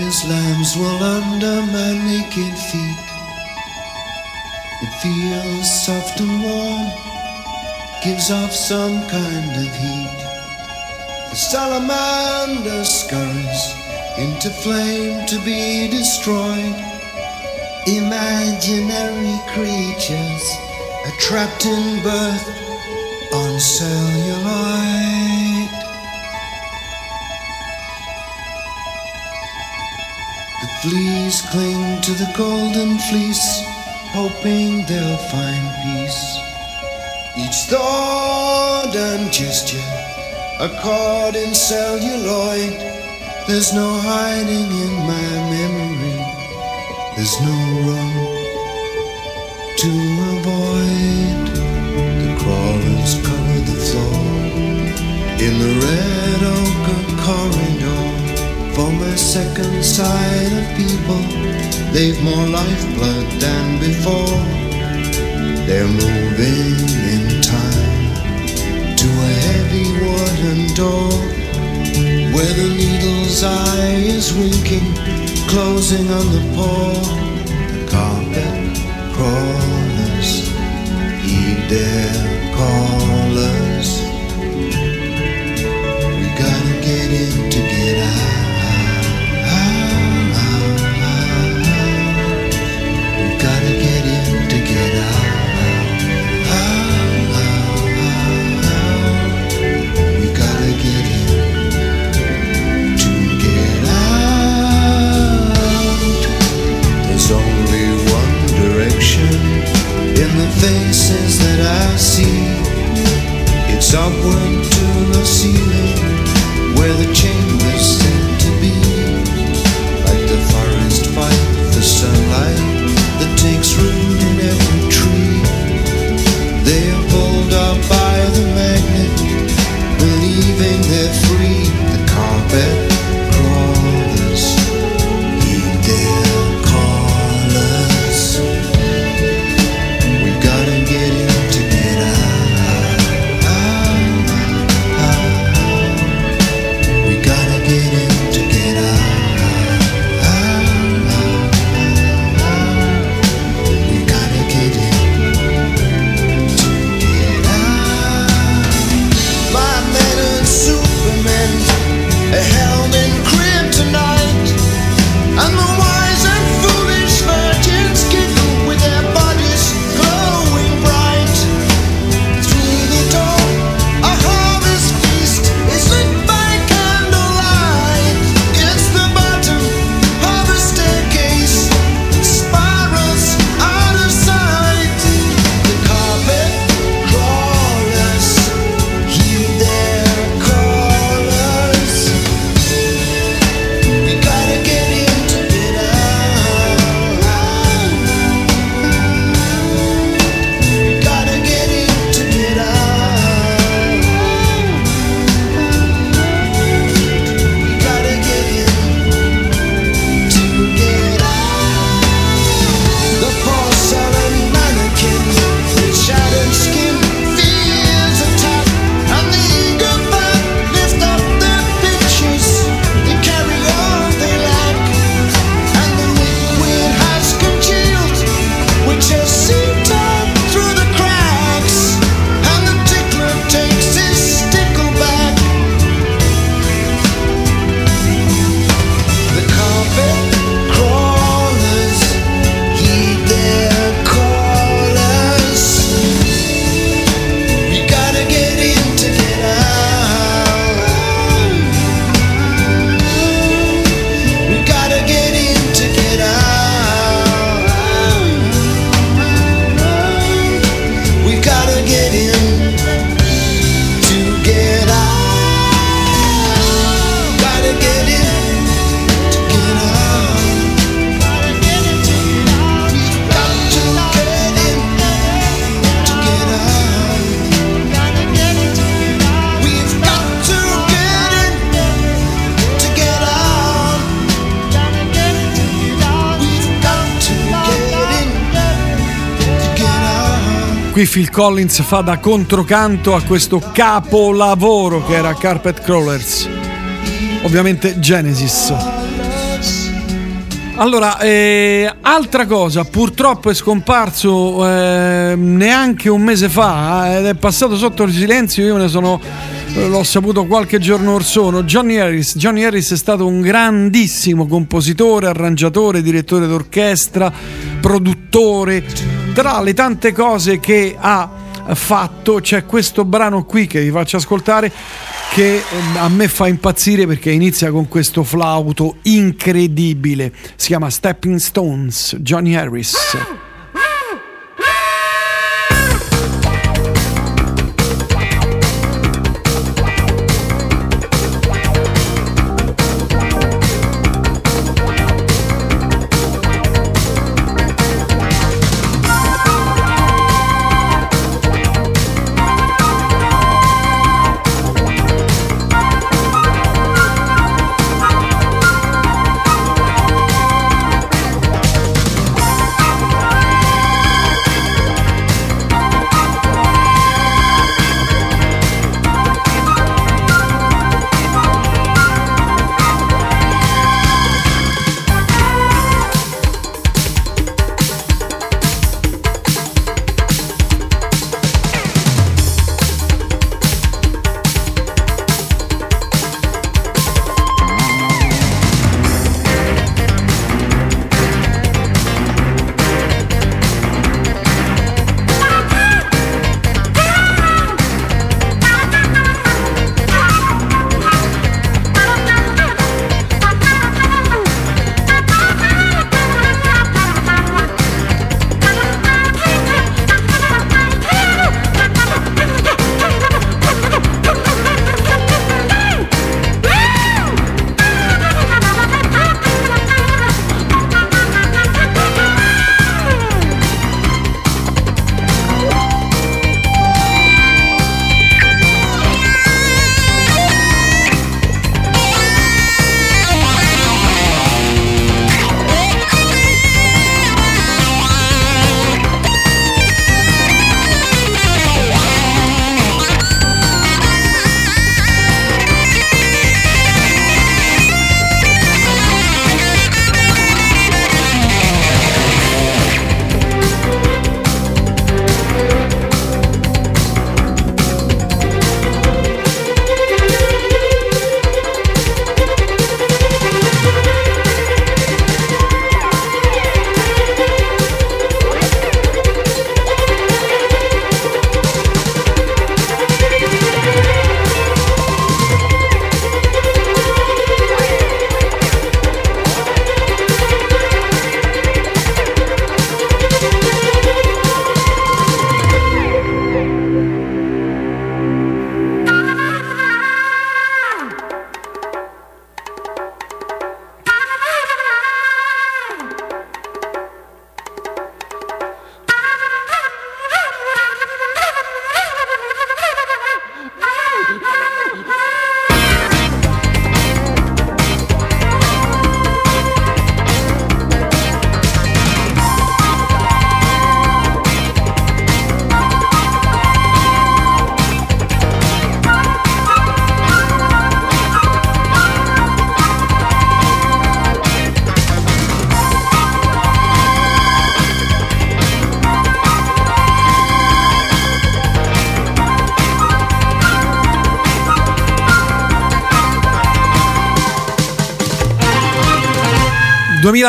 is lamb's wool under my naked feet. It feels soft and warm, gives off some kind of heat. The salamander scurries into flame to be destroyed. Imaginary creatures are trapped in birth on celluloid. The fleas cling to the golden fleece, hoping they'll find peace. Each thought and gesture a cord in celluloid. There's no hiding in my memory. There's no room to avoid. The crawlers cover the floor in the red ochre corridor. For my second sight of people, they've more lifeblood than before. They're moving door where the needle's eye is winking, closing on the poor carpet crawlers. He dare call. I see. It's upward to the ceiling where the chain. Phil Collins fa da controcanto a questo capolavoro che era Carpet Crawlers. Ovviamente Genesis. Allora, eh, altra cosa, purtroppo è scomparso eh, neanche un mese fa eh, ed è passato sotto il silenzio, io ne sono eh, l'ho saputo qualche giorno or sono, Johnny Harris. Johnny Harris è stato un grandissimo compositore, arrangiatore, direttore d'orchestra, produttore, tra le tante cose che ha fatto c'è questo brano qui che vi faccio ascoltare che eh, a me fa impazzire perché inizia con questo flauto incredibile. Si chiama Stepping Stones, Johnny Harris. Eh,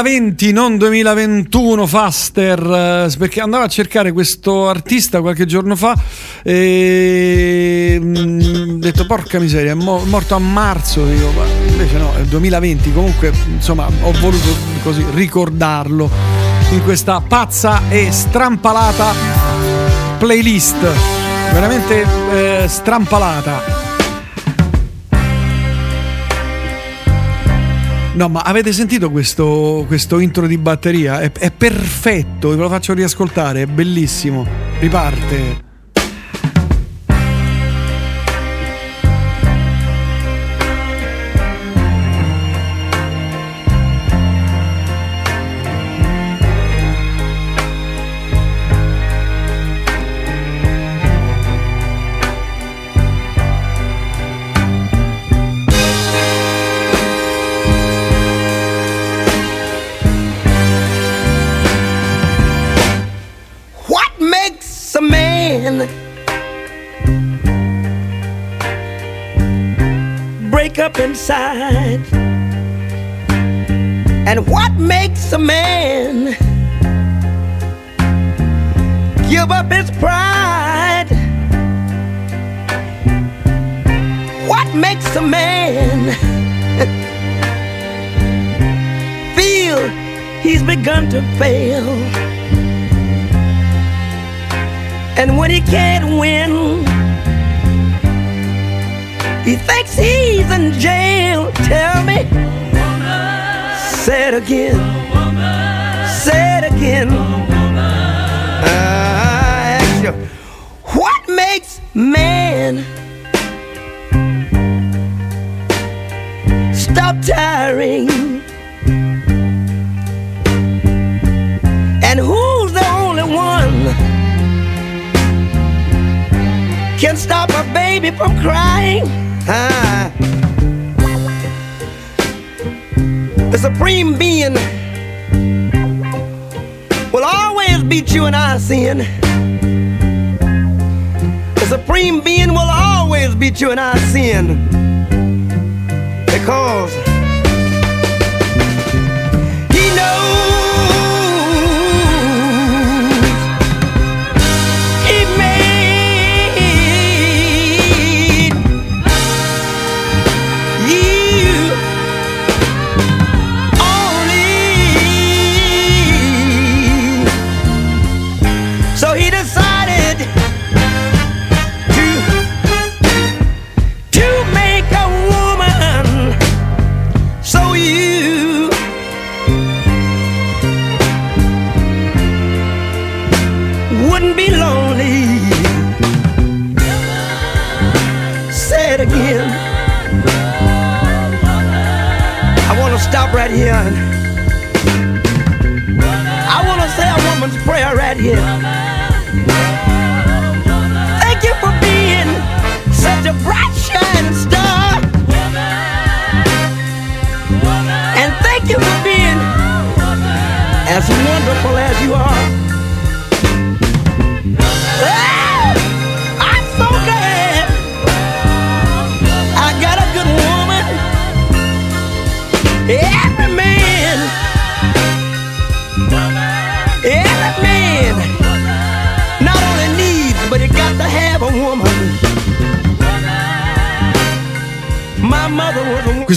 2020, non 2021, Faster, eh, perché andavo a cercare questo artista qualche giorno fa e mm, ho detto porca miseria, è mo- morto a marzo, dico, ma invece no, è il 2020, comunque insomma ho voluto così ricordarlo in questa pazza e strampalata playlist, veramente eh, strampalata. No, ma avete sentito questo, questo intro di batteria? È, è perfetto, ve lo faccio riascoltare, è bellissimo. Riparte. Stop tiring? And who's the only one can stop a baby from crying? Ah. The supreme being will always beat you in our sin. The supreme being will always beat you in our sin. Because he knows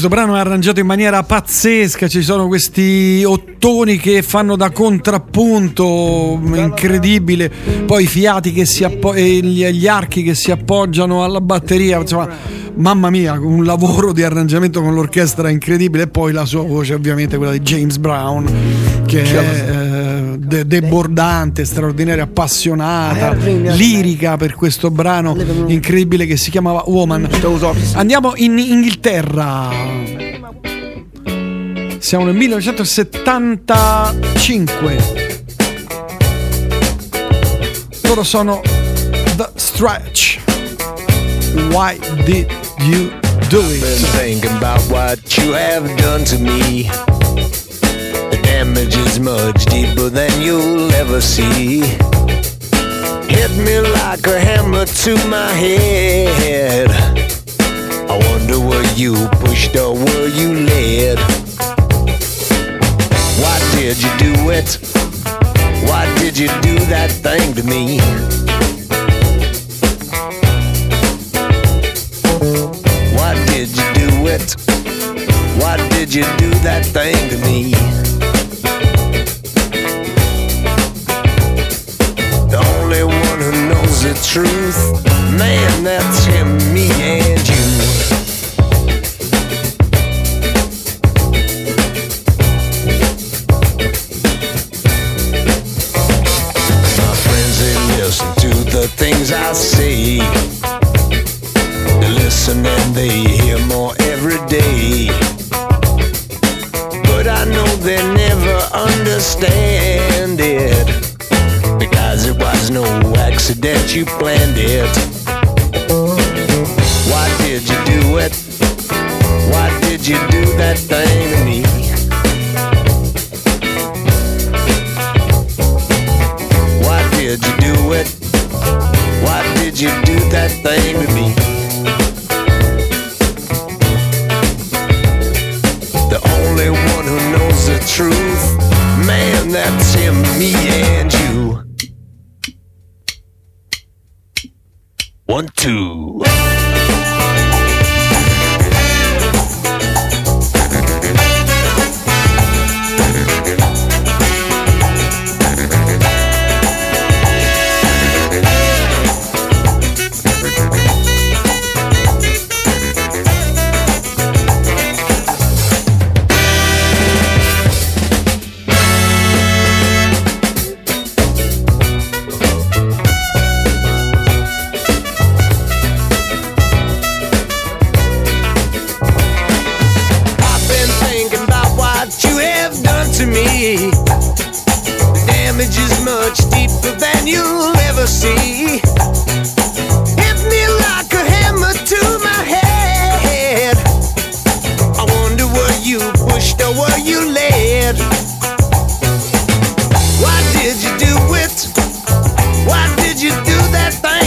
Questo brano è arrangiato in maniera pazzesca, ci sono questi ottoni che fanno da contrappunto, incredibile, poi i fiati che si appo- e gli, archi che si appoggiano alla batteria, insomma, mamma mia, un lavoro di arrangiamento con l'orchestra incredibile. E poi la sua voce ovviamente quella di James Brown che è de- debordante, straordinaria, appassionata, lirica per questo brano incredibile che si chiamava Woman. Andiamo in Inghilterra. Siamo nel 1975. Loro sono The Stretch. Why did you do Been it? Damage is much deeper than you'll ever see. Hit me like a hammer to my head. I wonder were you pushed or were you led? Why did you do it? Why did you do that thing to me? Why did you do it? Why did you do that thing to me? Truth, man, that's him, me, and you. My friends, they listen to the things I say. They listen and they hear more every day. But I know they never understand it because it was no accident. You planned it. Why did you do it? Why did you do that thing to me? Why did you do it? Why did you do that thing to me? The only one who knows the truth, man, that's him, me and you.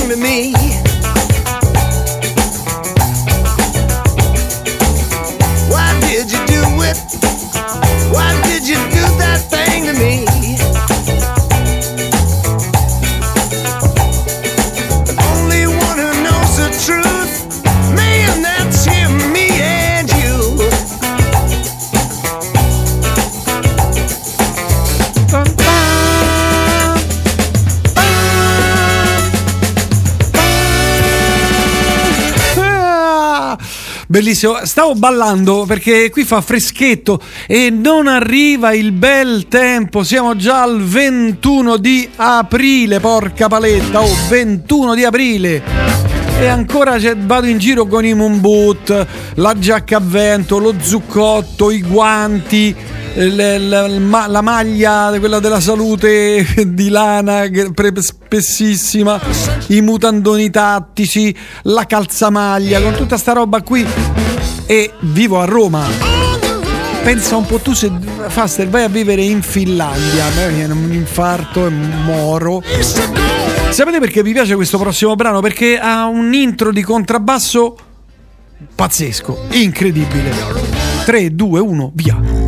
To me? Bellissimo, stavo ballando perché qui fa freschetto e non arriva il bel tempo. Siamo già al 21 di aprile, porca paletta, oh, 21 di aprile. E ancora vado in giro con i moon boot, la giacca a vento, lo zuccotto, i guanti, l- l- l- ma- la maglia, quella della salute di lana, spessissima, i mutandoni tattici, la calzamaglia, con tutta sta roba qui. E vivo a Roma. Pensa un po' tu se Faster vai a vivere in Finlandia, me viene un infarto e moro. Sapete perché mi piace questo prossimo brano? Perché ha un intro di contrabbasso pazzesco, incredibile. 3, 2, 1, via.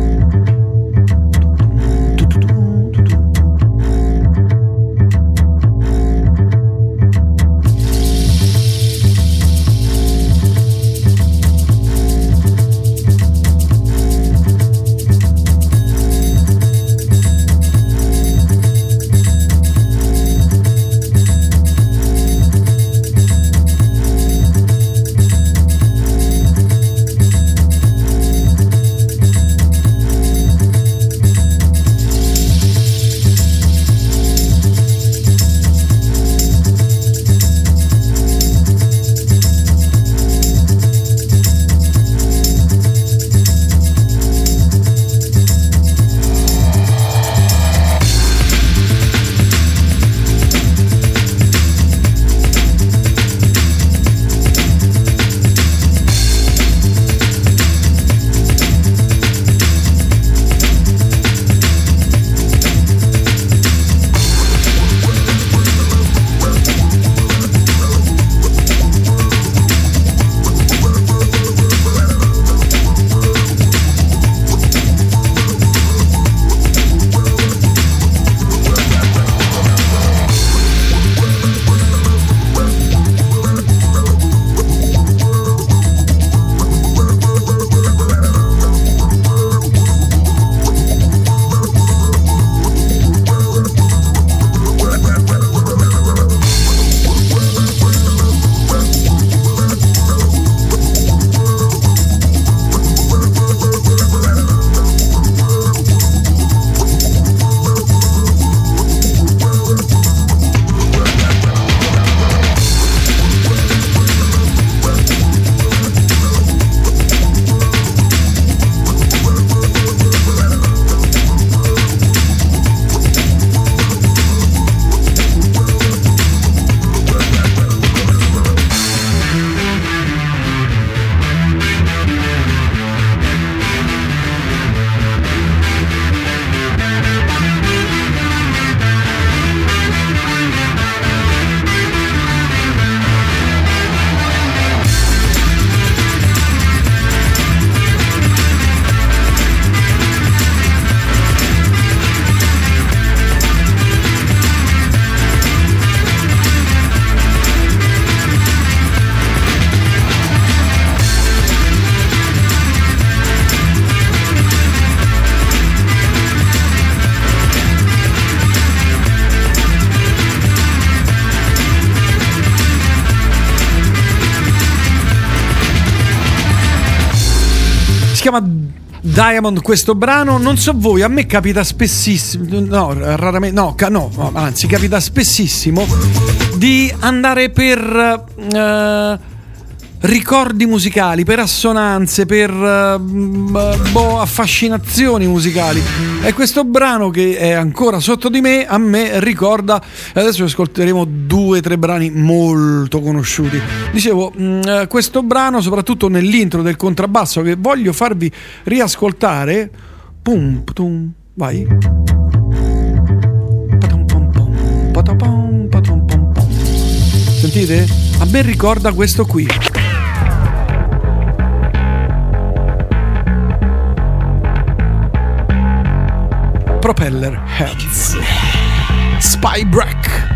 Diamond questo brano, non so voi, a me capita spessissimo, no, raramente, no, no, anzi capita spessissimo di andare per eh, ricordi musicali, per assonanze, per mm, boh, affascinazioni musicali. E questo brano che è ancora sotto di me, a me ricorda. Adesso ascolteremo due o tre brani molto conosciuti. Dicevo, mm, eh, questo brano, soprattutto nell'intro del contrabbasso, che voglio farvi riascoltare. Pum, tum, vai. Sentite? A me ricorda questo qui. Propeller Heads. Spy Break.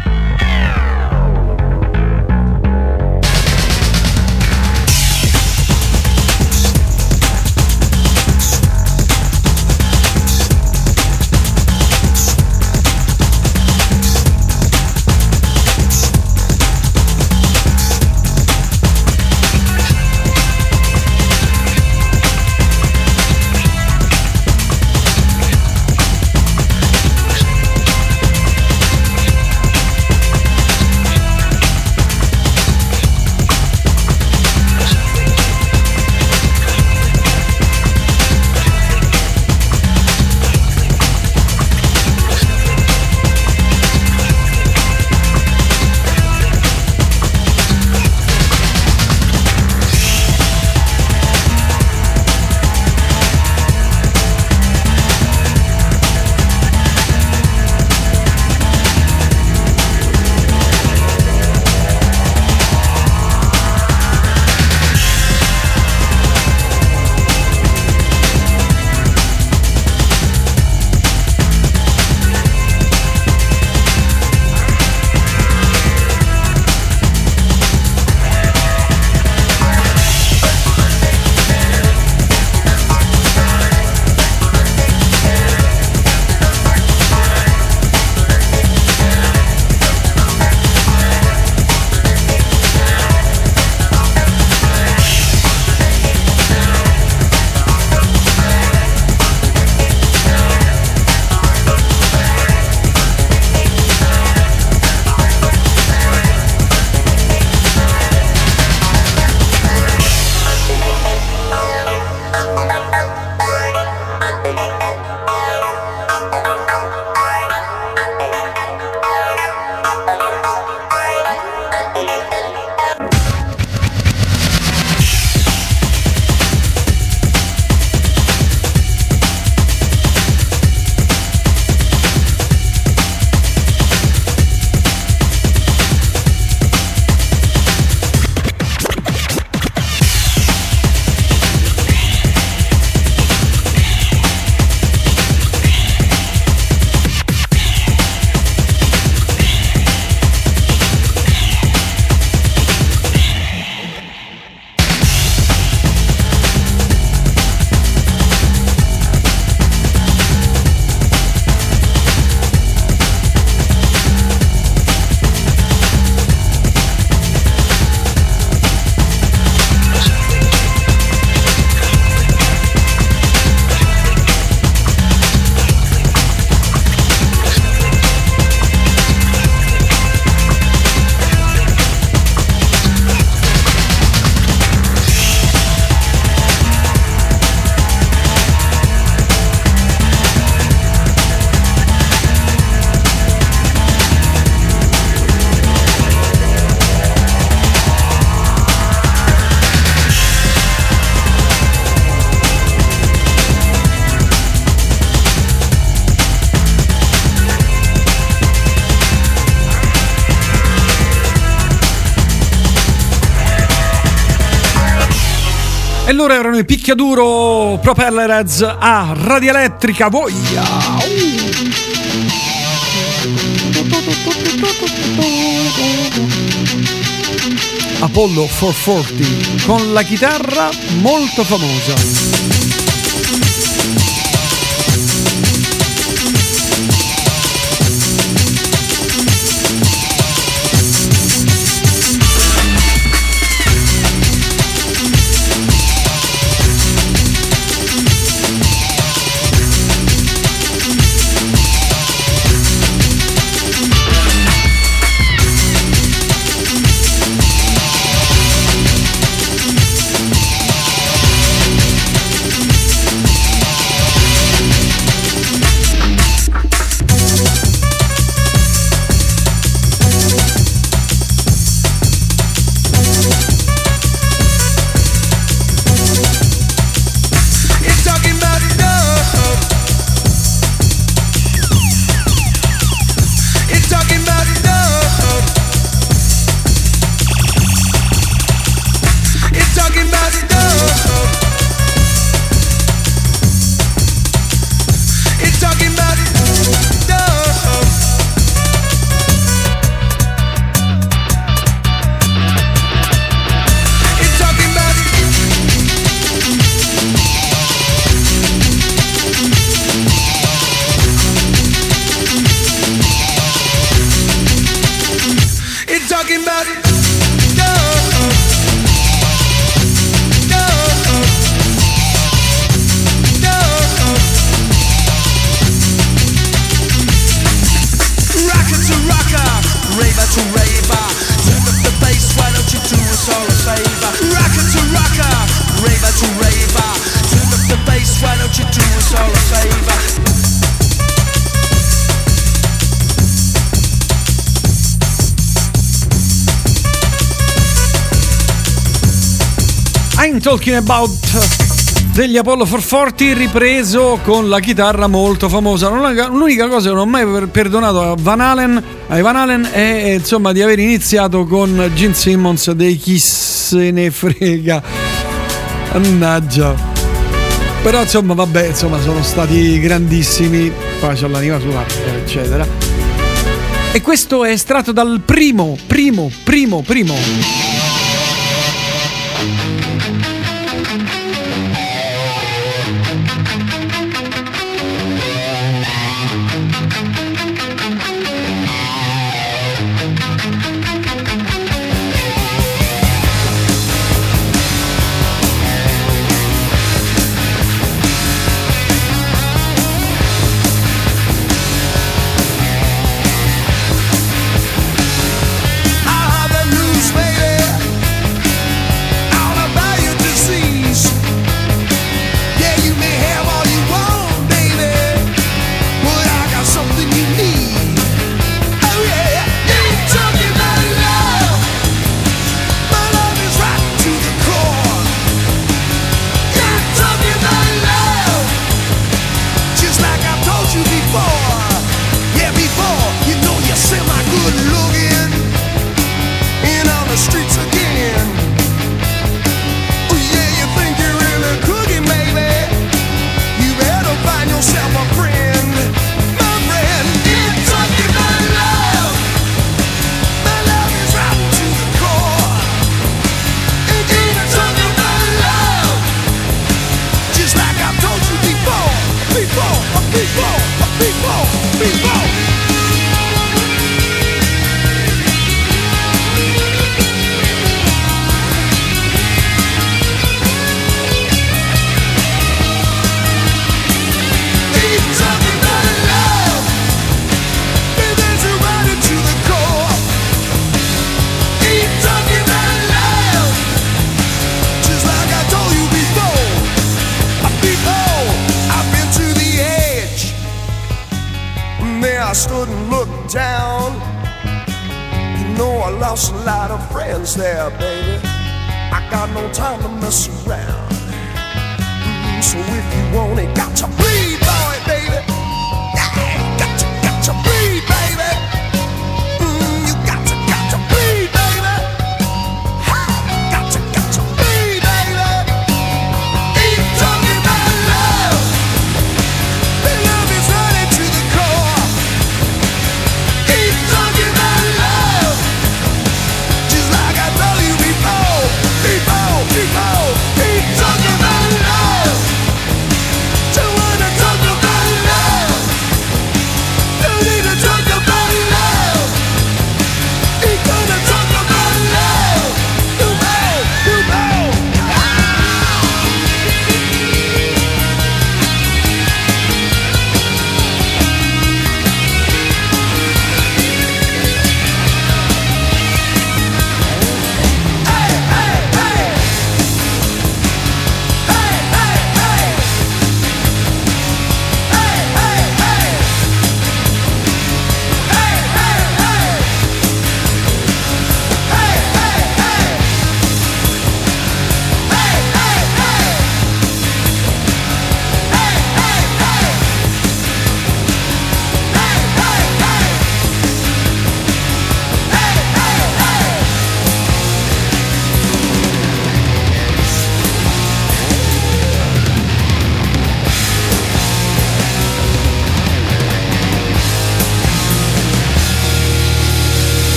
Loro erano i picchiaduro Propeller Heads a Radio Elettrica Voglia. Apollo 440 con la chitarra molto famosa. Talking About degli Apollo 440 ripreso con la chitarra molto famosa. L'unica, cosa che non ho mai per- perdonato a Van Halen, ai Van Halen è eh, insomma di aver iniziato con Gene Simmons dei chi se ne frega. Mannaggia. Però insomma vabbè, insomma sono stati grandissimi, pace all'anima sua, eccetera. E questo è estratto dal primo, primo, primo, primo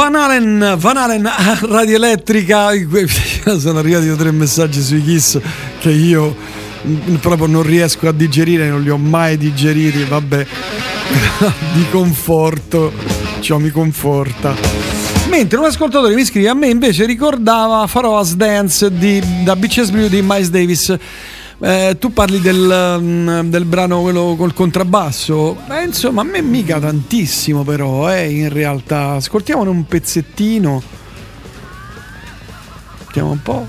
Van Halen, Van Halen Radio Elettrica. Sono arrivati tre messaggi sui Kiss che io mm, proprio non riesco a digerire, non li ho mai digeriti. Vabbè, di conforto, ciò mi conforta. Mentre un ascoltatore mi scrive: A me invece ricordava Farò Dance di, da Beaches Brew di Miles Davis. Eh, tu parli del, mm, del brano quello col contrabbasso? Beh, insomma, a me mica tantissimo, però, eh, in realtà. Ascoltiamone un pezzettino. Vediamo un po'.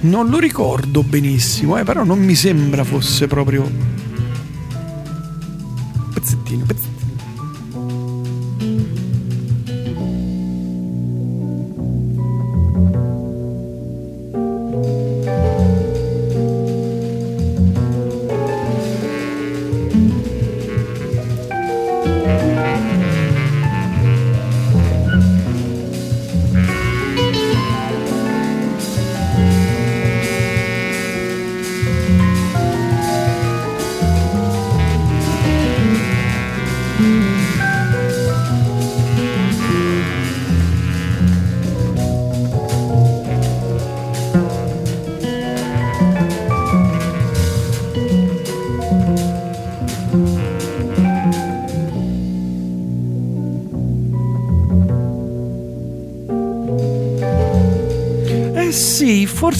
Non lo ricordo benissimo, eh, però non mi sembra fosse proprio. Pezzettino, pezzettino.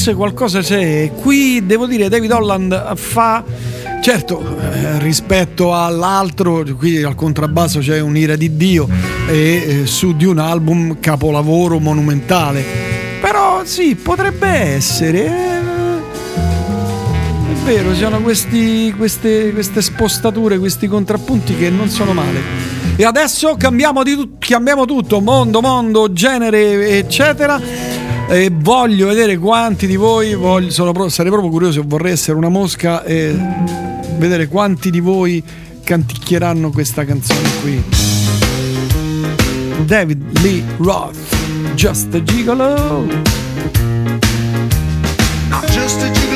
forse qualcosa c'è. Qui devo dire David Holland fa Certo, eh, rispetto all'altro, qui al contrabbasso c'è un'ira di Dio e eh, su di un album capolavoro monumentale. Però sì, potrebbe essere. Eh, è vero, ci sono questi, queste, queste, spostature, questi contrappunti che non sono male. E adesso cambiamo, tu- cambiamo tutto, mondo, mondo, genere, eccetera e voglio vedere quanti di voi, voglio, sono, sarei proprio curioso, vorrei essere una mosca e vedere quanti di voi canticchieranno questa canzone qui. David Lee Roth, Just a Gigolo. Not just a gigolo.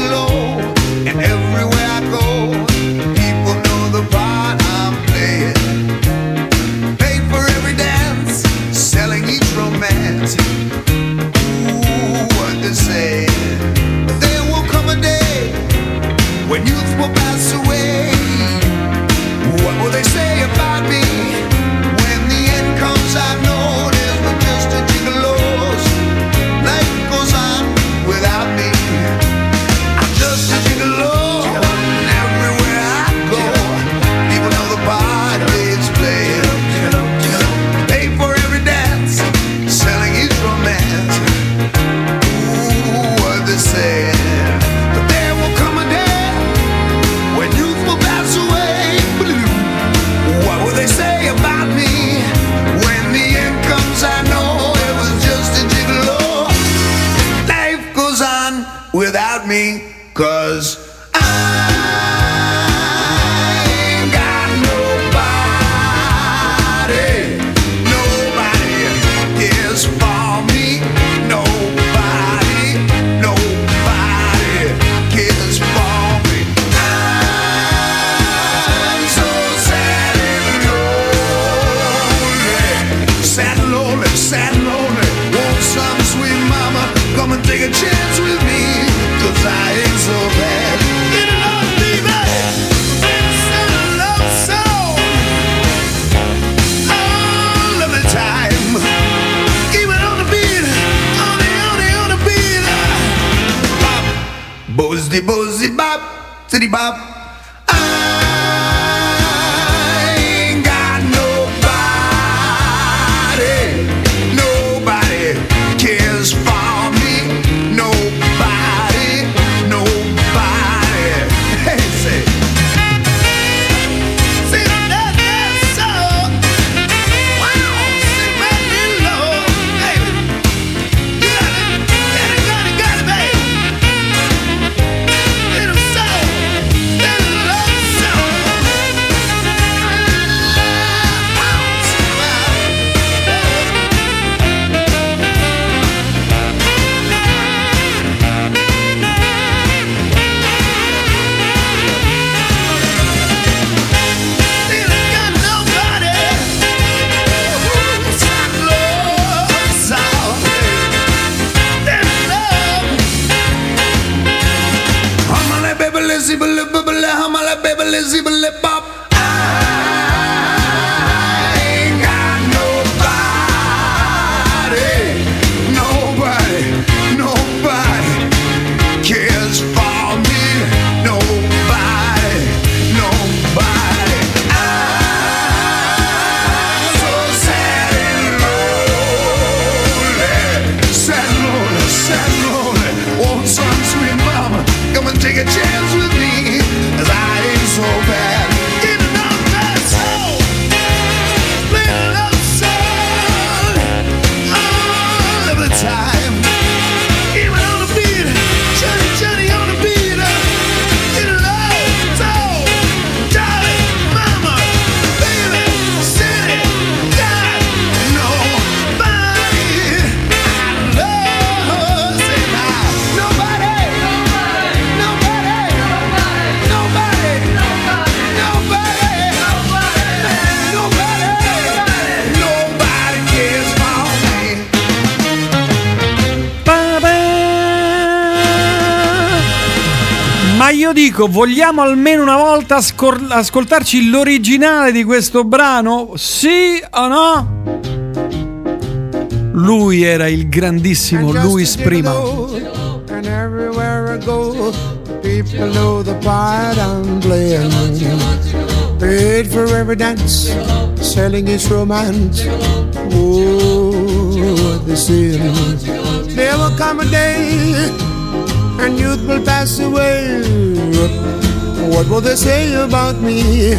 Ma io dico, vogliamo almeno una volta ascol- ascoltarci l'originale di questo brano? Sì o no? Lui era il grandissimo Luis Prima. And everywhere I go, people know the part I'm playing. Paid for every dance, selling his romance. Oh, the sin. There will come a day. And youth will pass away. What will they say about me?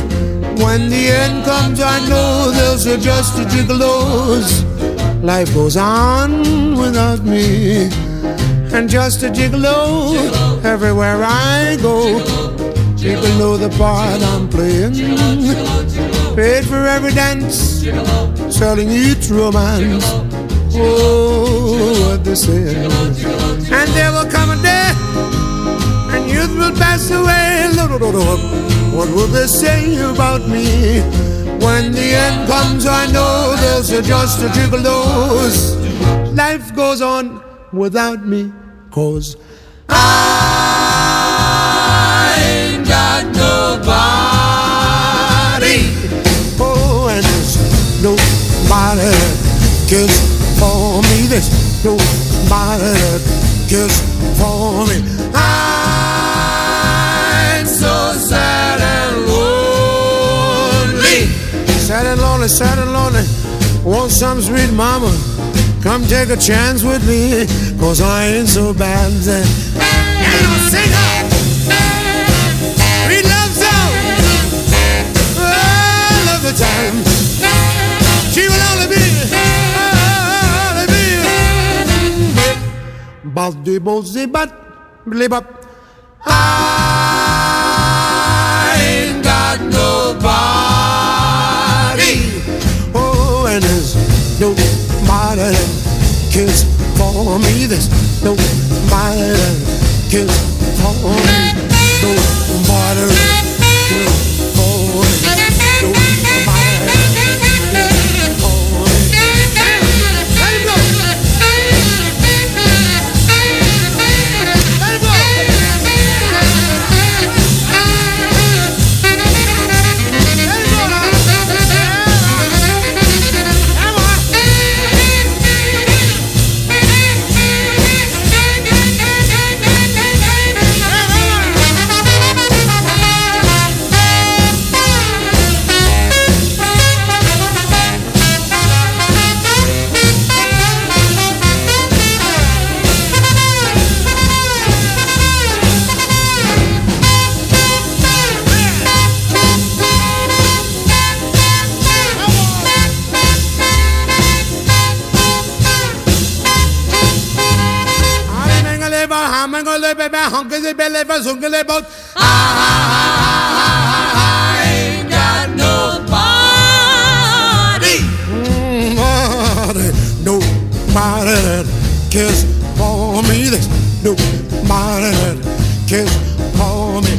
When the end comes, I know they'll say just a gigolos. Life goes on without me and just a gigolo everywhere I go. People know the part I'm playing. Paid for every dance, selling each romance. Oh, what they say. And there will come a youth will pass away. What will they say about me? When the end comes, I know there's a just a gigolos. Life goes on without me. Cause I ain't got nobody. Oh, and there's nobody cares for me. There's nobody cares for me. I'm lonely, sad and lonely. Want some sweet mama. Come take a chance with me, cause I ain't so bad. And sing up. We love song. I love the time. She will only be, only be. Baldi bozi bat, blibap. I for me. There's no way my love for me. No water. I ain't got nobody. Nobody, nobody that cares for me. There's nobody that cares for me.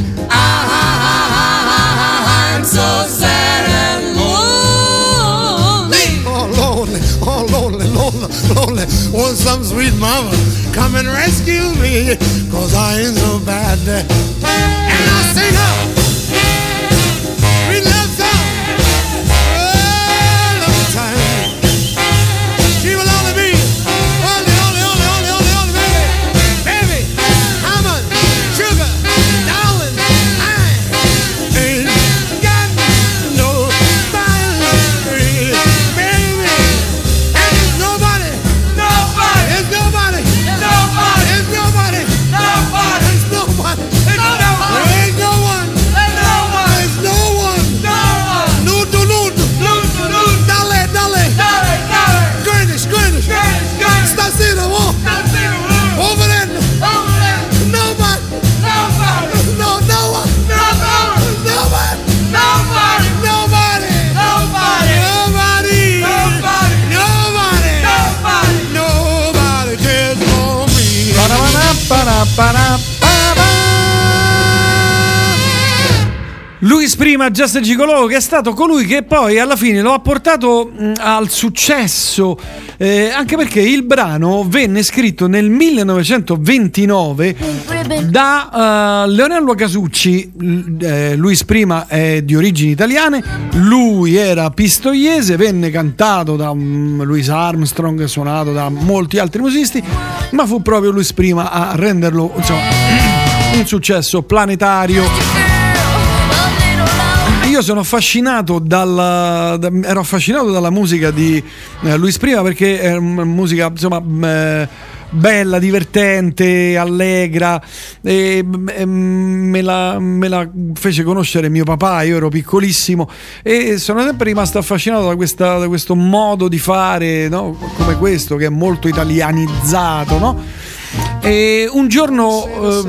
I'm so sad and lonely. Oh, lonely, oh, lonely, lonely, lonely. Want some sweet mama and rescue me, cause I ain't so bad. And I sing up. Prima Just Gigolo che è stato colui che poi alla fine lo ha portato mh, al successo. Eh, anche perché il brano venne scritto nel 1929 da eh, Leonello Casucci eh, prima è di origini italiane lui era pistoiese venne cantato da um, Louis Armstrong suonato da molti altri musicisti ma fu proprio Luis prima a renderlo insomma un successo planetario io sono affascinato dalla, da- ero affascinato dalla musica di eh, Luis Prima perché è musica insomma eh, bella, divertente, allegra e eh, me, la, me la fece conoscere mio papà, io ero piccolissimo e sono sempre rimasto affascinato da, questa- da questo modo di fare no? come questo che è molto italianizzato no? E un giorno eh,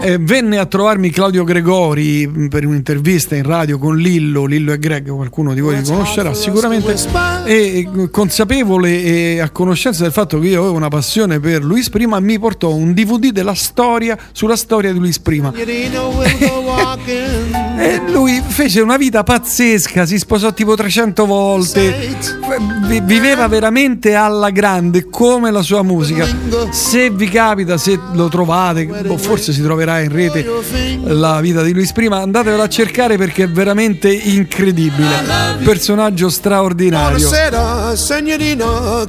eh, venne a trovarmi Claudio Gregori mh, per un'intervista in radio con Lillo, Lillo e Greg, qualcuno di voi li conoscerà sicuramente, e consapevole e a conoscenza del fatto che io avevo una passione per Luis Prima, mi portò un DVD della storia sulla storia di Luis Prima. E lui fece una vita pazzesca, si sposò tipo 300 volte, vi- viveva veramente alla grande come la sua musica. Se vi capita, se lo trovate, o forse si troverà in rete la vita di Luis Prima, andatevela a cercare perché è veramente incredibile. Personaggio straordinario.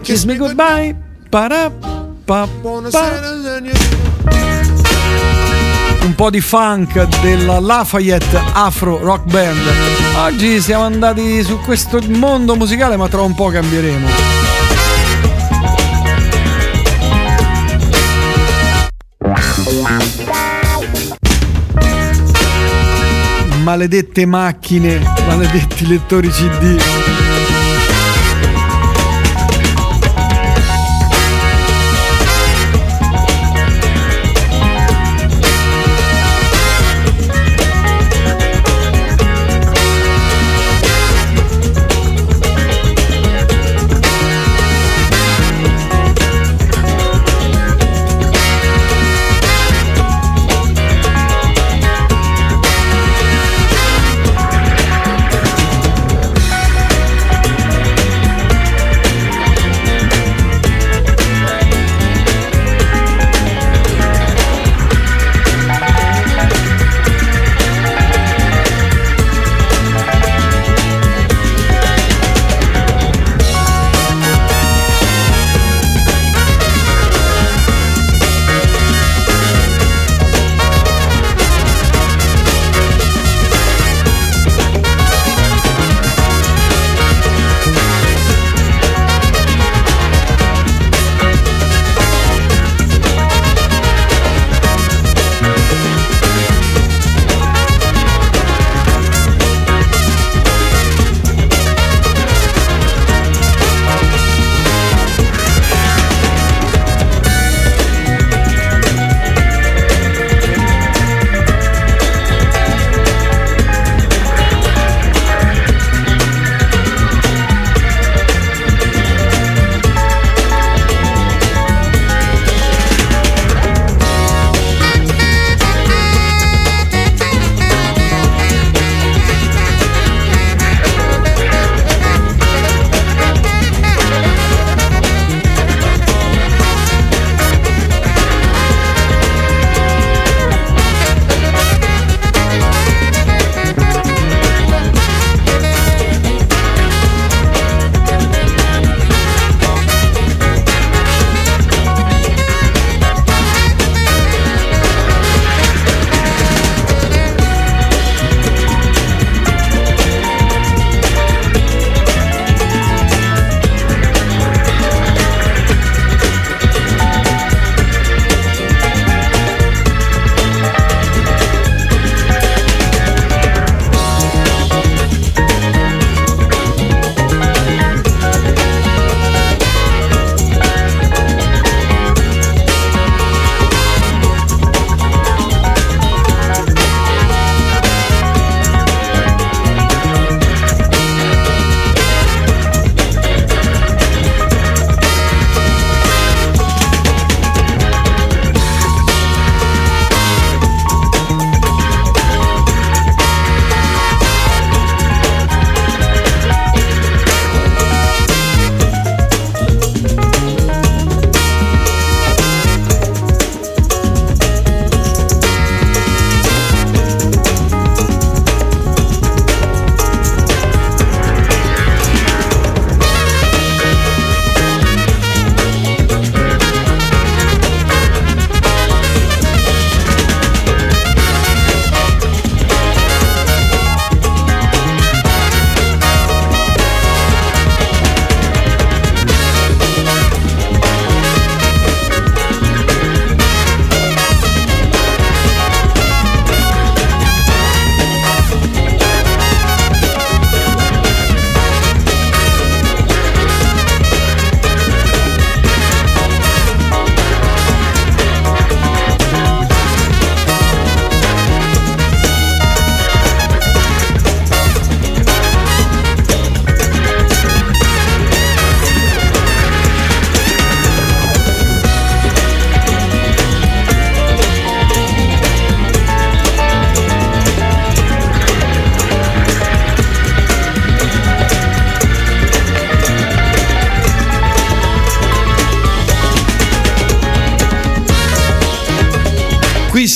Kiss me goodbye. Para, pa, pa. Un po' di funk della Lafayette Afro Rock Band. Oggi siamo andati su questo mondo musicale, ma tra un po' cambieremo. Maledette macchine, maledetti lettori CD.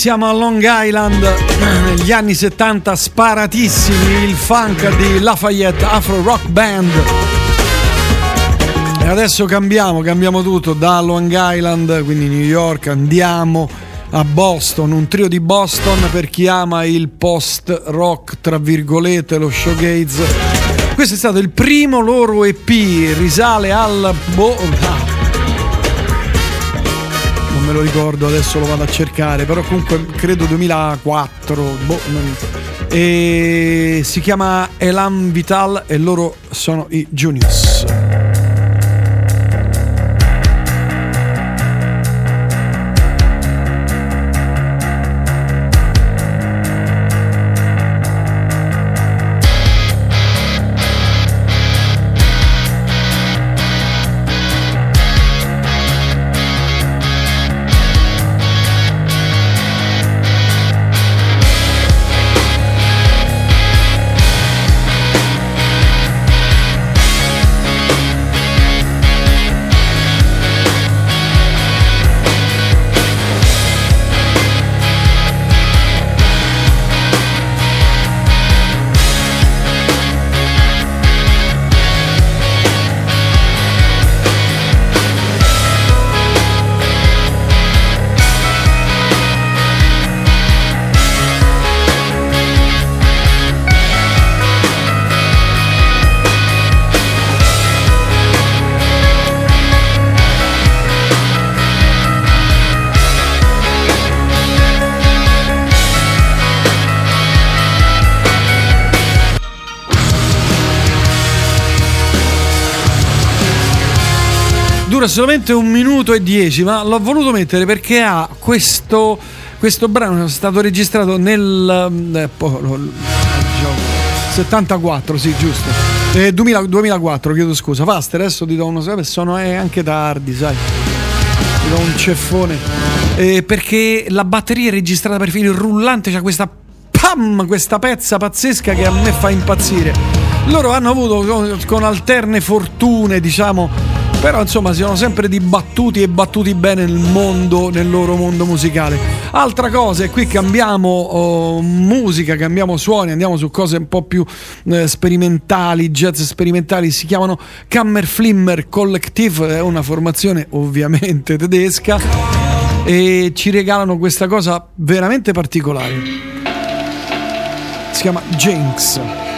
Siamo a Long Island negli anni 70 sparatissimi, il funk di Lafayette Afro Rock Band. E adesso cambiamo, cambiamo tutto da Long Island, quindi New York, andiamo a Boston, un trio di Boston per chi ama il post rock, tra virgolette, lo showgaze. Questo è stato il primo loro EP, risale al non lo ricordo, adesso lo vado a cercare, però comunque credo 2004, boh, non- e si chiama Elan Vital e loro sono i Juniors. Dura solamente un minuto e dieci, ma l'ho voluto mettere perché ha questo, questo brano è stato registrato nel eh, lo- lo- 74, sì, giusto. Eh, 2000 2004, chiedo scusa. Faster, adesso ti do uno sapere, sono è anche tardi, sai. Ti do un ceffone. Eh, perché la batteria è registrata per il rullante c'ha questa pam, questa pezza pazzesca che a me fa impazzire. Loro hanno avuto con alterne fortune, diciamo, però insomma si sono sempre dibattuti e battuti bene nel mondo, nel loro mondo musicale. Altra cosa, e qui cambiamo oh, musica, cambiamo suoni, andiamo su cose un po' più eh, sperimentali, jazz sperimentali, si chiamano Kammerflimmer Collective, è una formazione ovviamente tedesca e ci regalano questa cosa veramente particolare. Si chiama Jinx.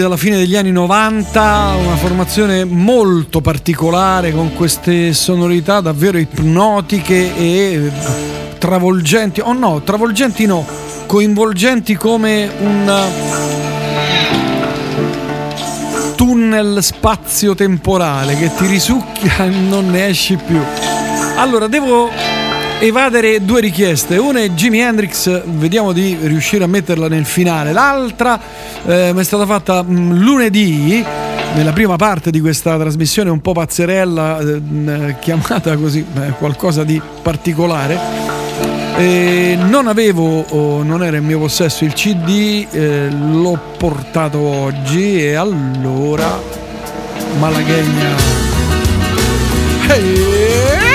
Dalla fine degli anni 90, una formazione molto particolare con queste sonorità davvero ipnotiche e travolgenti, o oh no, travolgenti no, coinvolgenti come un tunnel spazio-temporale che ti risucchia e non ne esci più. Allora, devo evadere due richieste. Una è Jimi Hendrix, vediamo di riuscire a metterla nel finale. L'altra eh, mi è stata fatta mh, lunedì, nella prima parte di questa trasmissione un po' pazzerella, eh, chiamata così, eh, qualcosa di particolare. E non avevo, o non era in mio possesso il CD, eh, l'ho portato oggi e allora Malaghegna. Hey!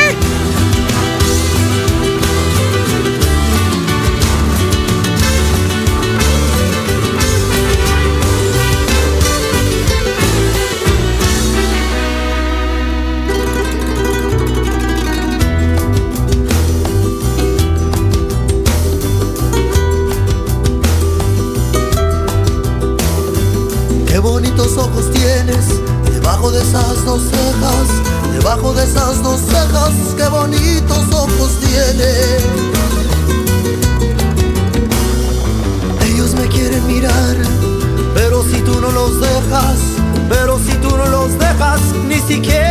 sophisticated.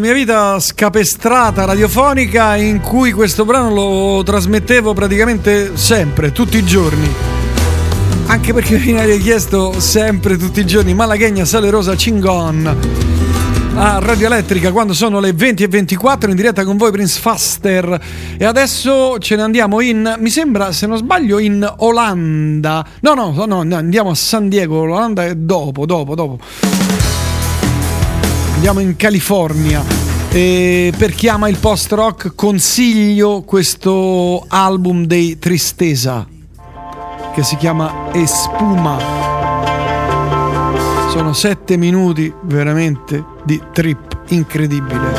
Mia vita scapestrata radiofonica in cui questo brano lo trasmettevo praticamente sempre, tutti i giorni. Anche perché mi viene richiesto sempre, tutti i giorni, Malaghegna Salerosa Cingon a Radio Elettrica quando sono le 20 e 24 in diretta con voi Prince Faster. E adesso ce ne andiamo in mi sembra se non sbaglio in Olanda. No no no, no andiamo a San Diego l'Olanda è dopo dopo dopo andiamo in California E per chi ama il post rock consiglio questo album dei Tristesa che si chiama Espuma. Sono sette minuti veramente di trip incredibile.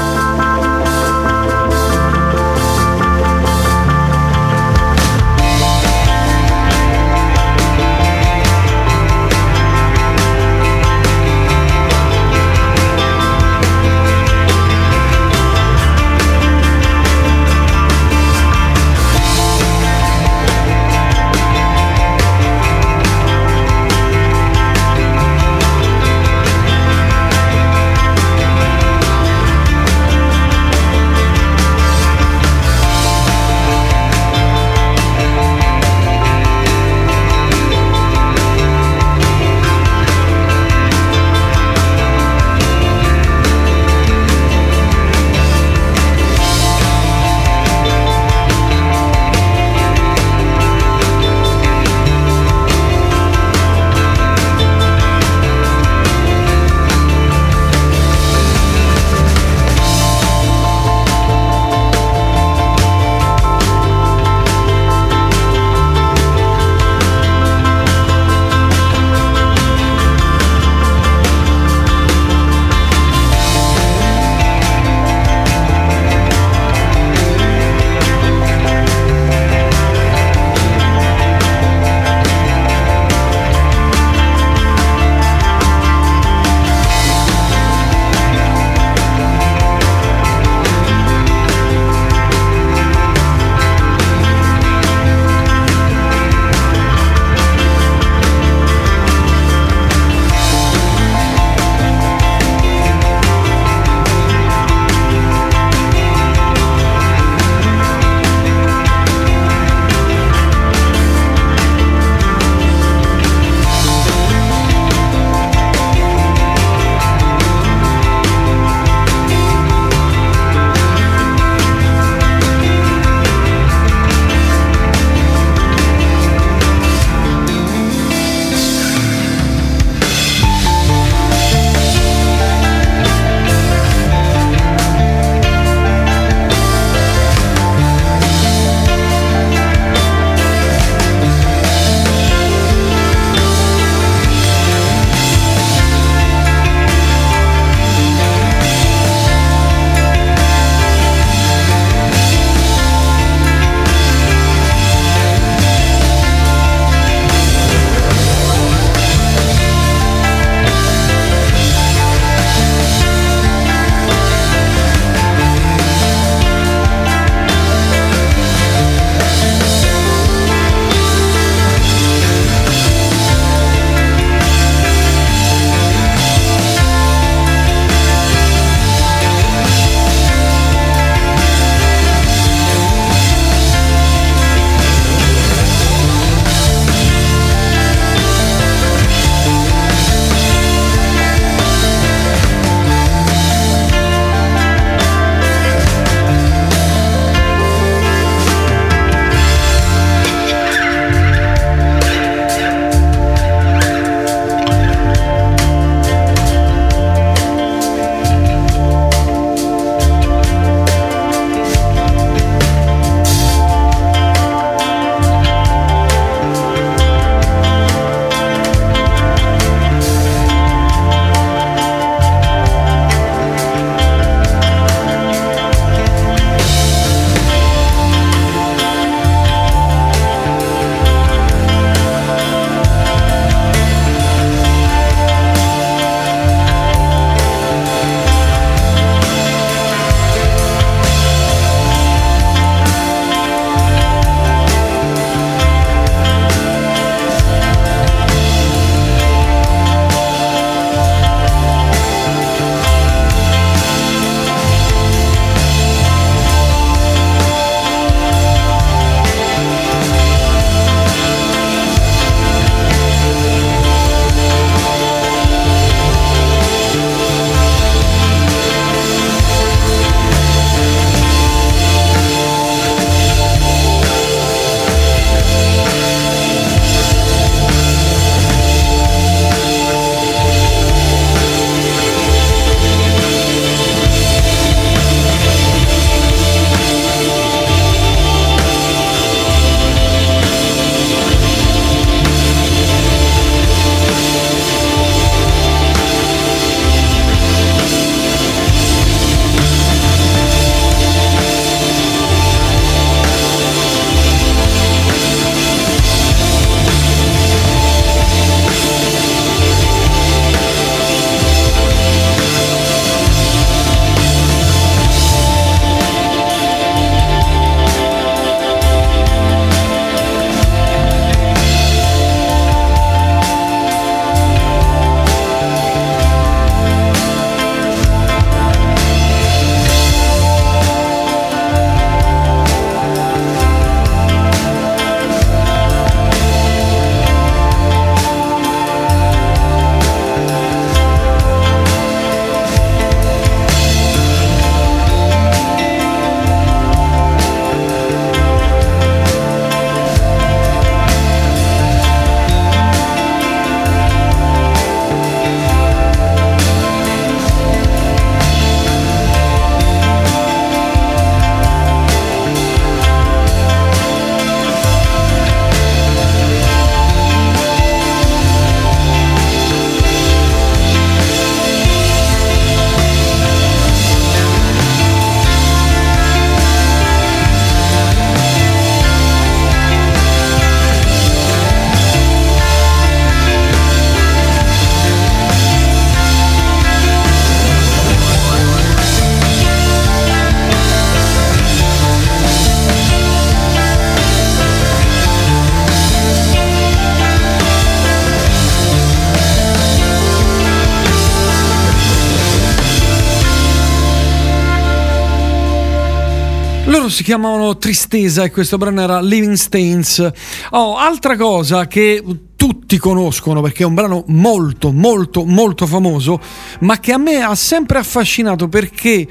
Si chiamavano Tristesa e questo brano era Living Stains. Oh, altra cosa che tutti conoscono perché è un brano molto, molto, molto famoso, ma che a me ha sempre affascinato perché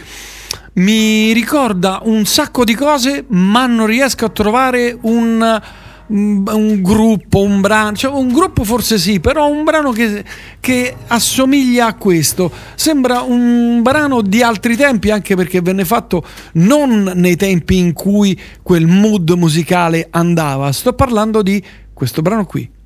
mi ricorda un sacco di cose, ma non riesco a trovare un, un gruppo, un brano, cioè un gruppo forse sì, però un brano che, che assomiglia a questo. Sembra un brano di altri tempi, anche perché venne fatto non nei tempi in cui quel mood musicale andava. Sto parlando di questo brano qui.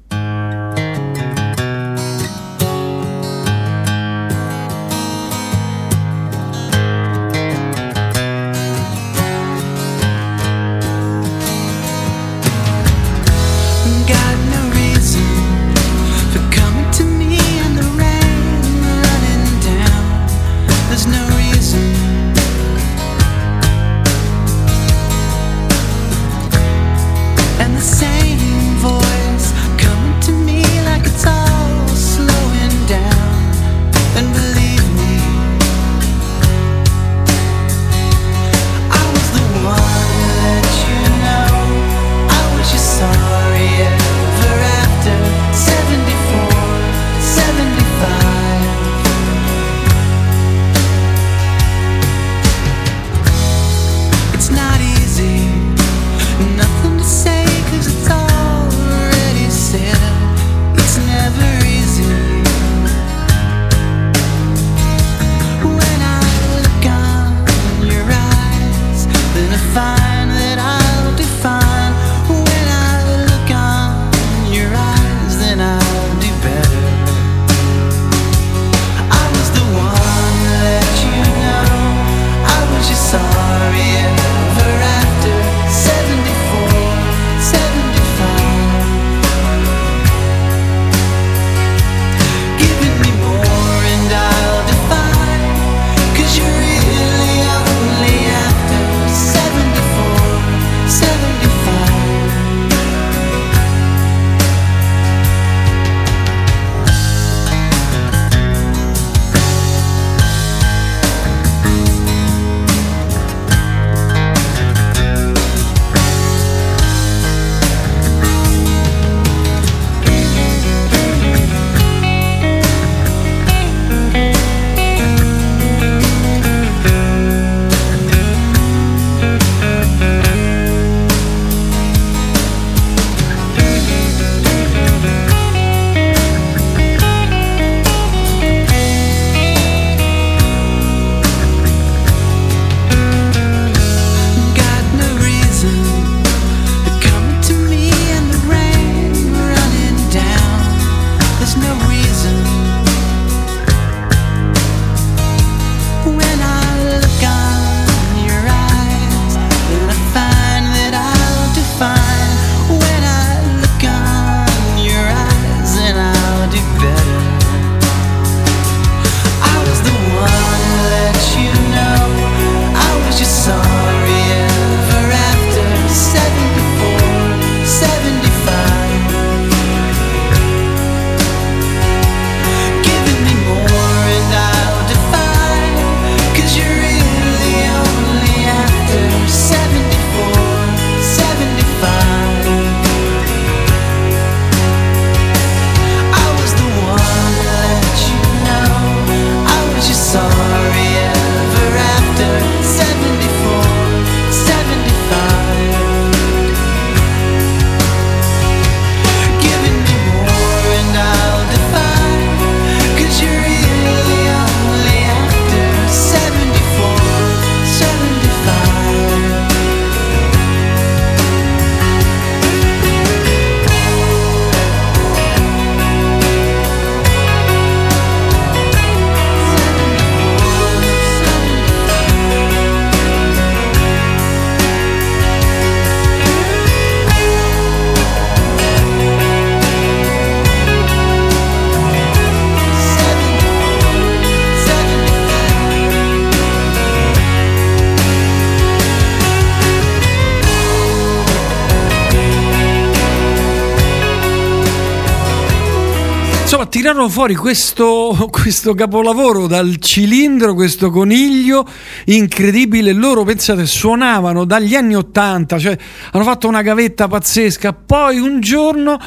Tirarono fuori questo, questo capolavoro dal cilindro, questo coniglio incredibile. Loro, pensate, suonavano dagli anni Ottanta, cioè hanno fatto una gavetta pazzesca. Poi un giorno,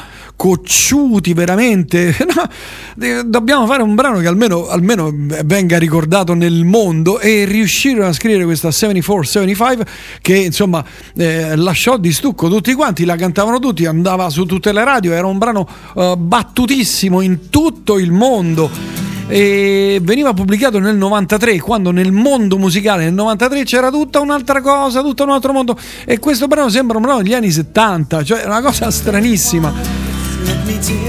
cocciuti veramente, no, dobbiamo fare un brano che almeno, almeno venga ricordato nel mondo e riuscirono a scrivere questa 74-75 che insomma eh, lasciò di stucco tutti quanti, la cantavano tutti, andava su tutte le radio, era un brano eh, battutissimo in tutto il mondo e veniva pubblicato nel 93 quando nel mondo musicale nel 93 c'era tutta un'altra cosa tutto un altro mondo e questo brano sembra un brano degli anni 70 cioè una cosa stranissima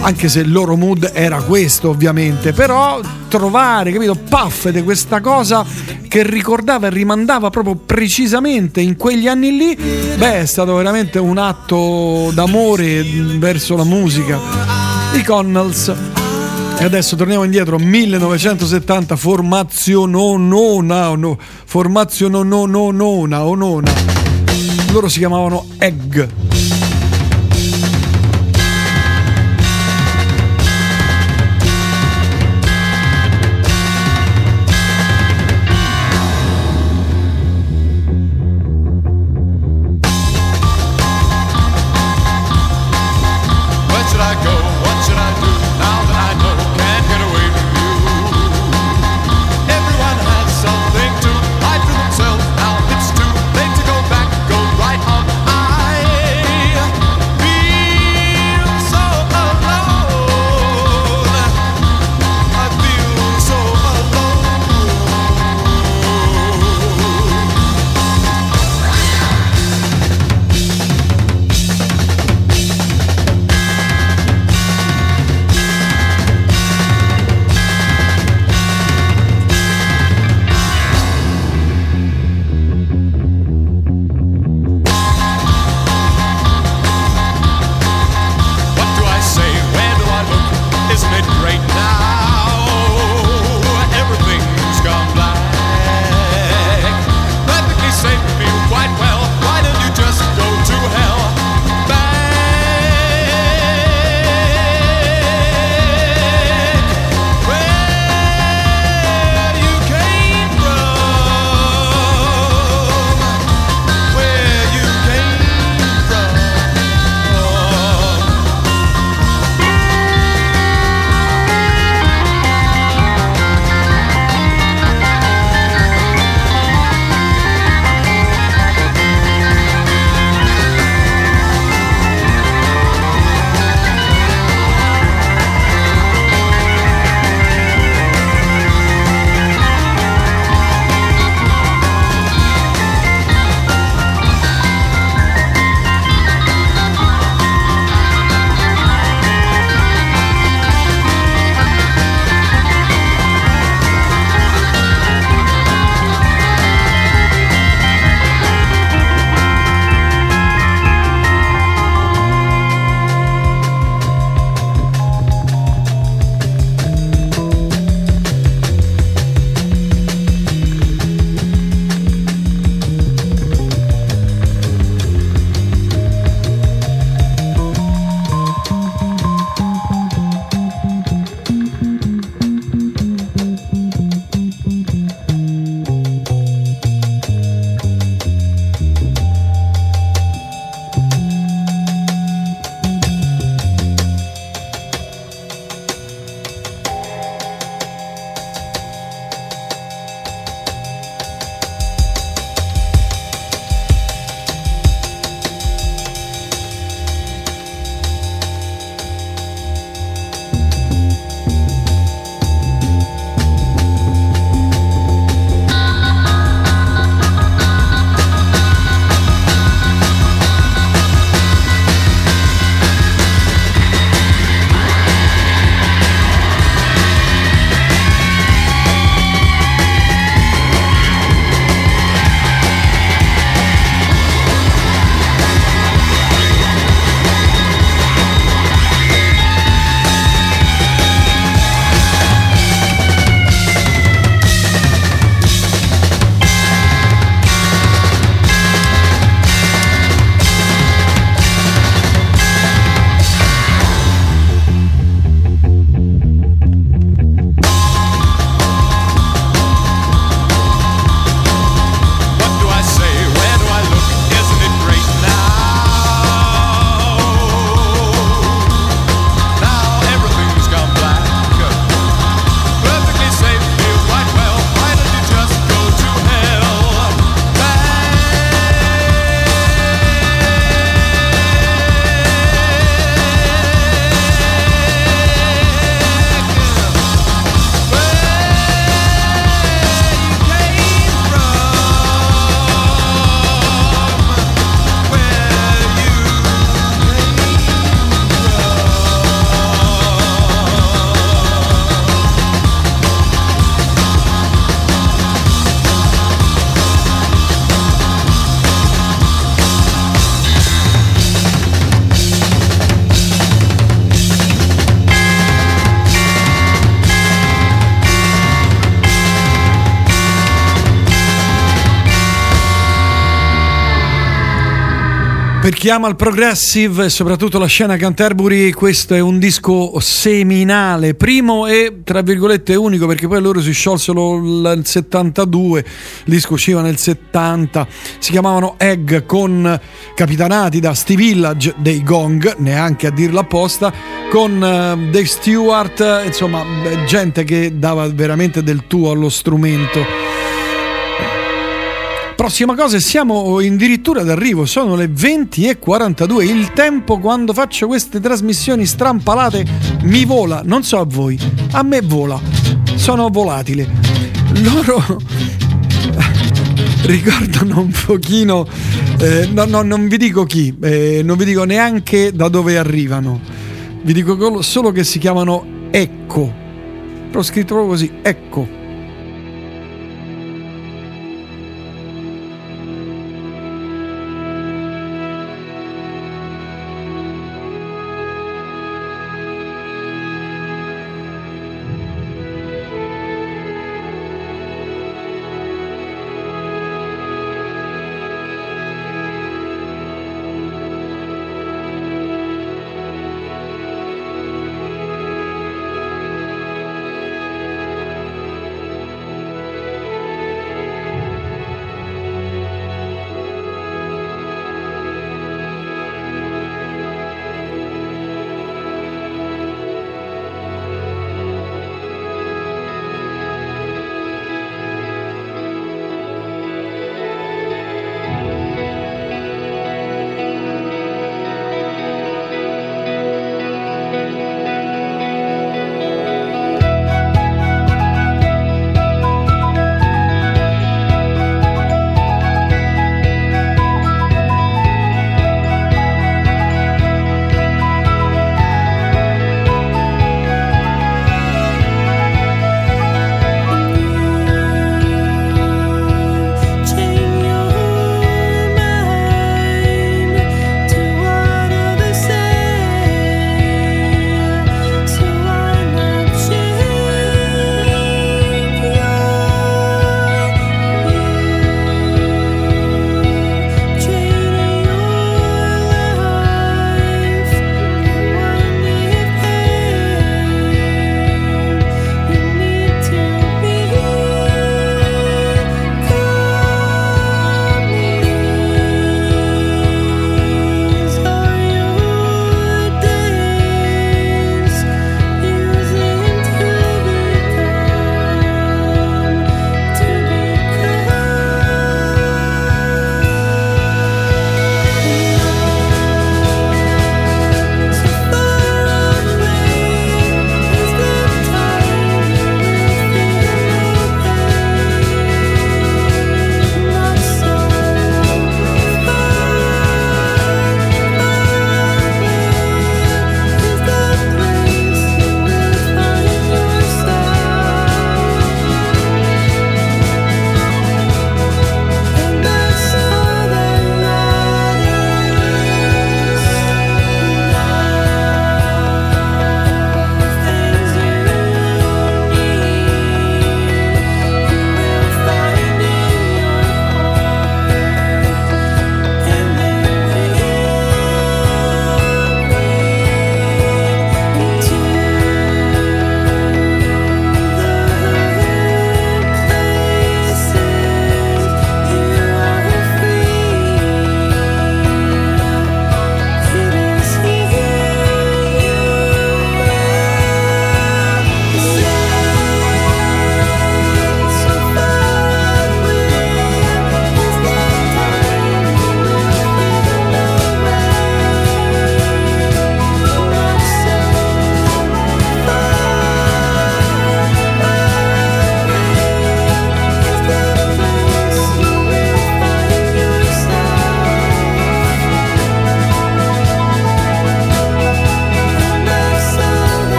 anche se il loro mood era questo ovviamente. Però trovare capito puff di questa cosa che ricordava e rimandava proprio precisamente in quegli anni lì beh è stato veramente un atto d'amore verso la musica. I Connells. E adesso torniamo indietro. 1970 formazione nona no, formazione nona o nona loro si chiamavano Egg Per chi ama il progressive e soprattutto la scena Canterbury, questo è un disco seminale, primo e tra virgolette unico perché poi loro si sciolsero nel 72, il disco usciva nel 70, si chiamavano Egg con capitanati da Steve Village dei Gong, neanche a dirla apposta, con eh, Dave Stewart, insomma gente che dava veramente del tuo allo strumento. Prossima cosa, siamo addirittura d'arrivo, sono le 20.42, il tempo quando faccio queste trasmissioni strampalate mi vola, non so a voi, a me vola, sono volatile. Loro ricordano un pochino, eh, no, no, non vi dico chi, eh, non vi dico neanche da dove arrivano, vi dico solo che si chiamano Ecco, l'ho scritto proprio così, Ecco.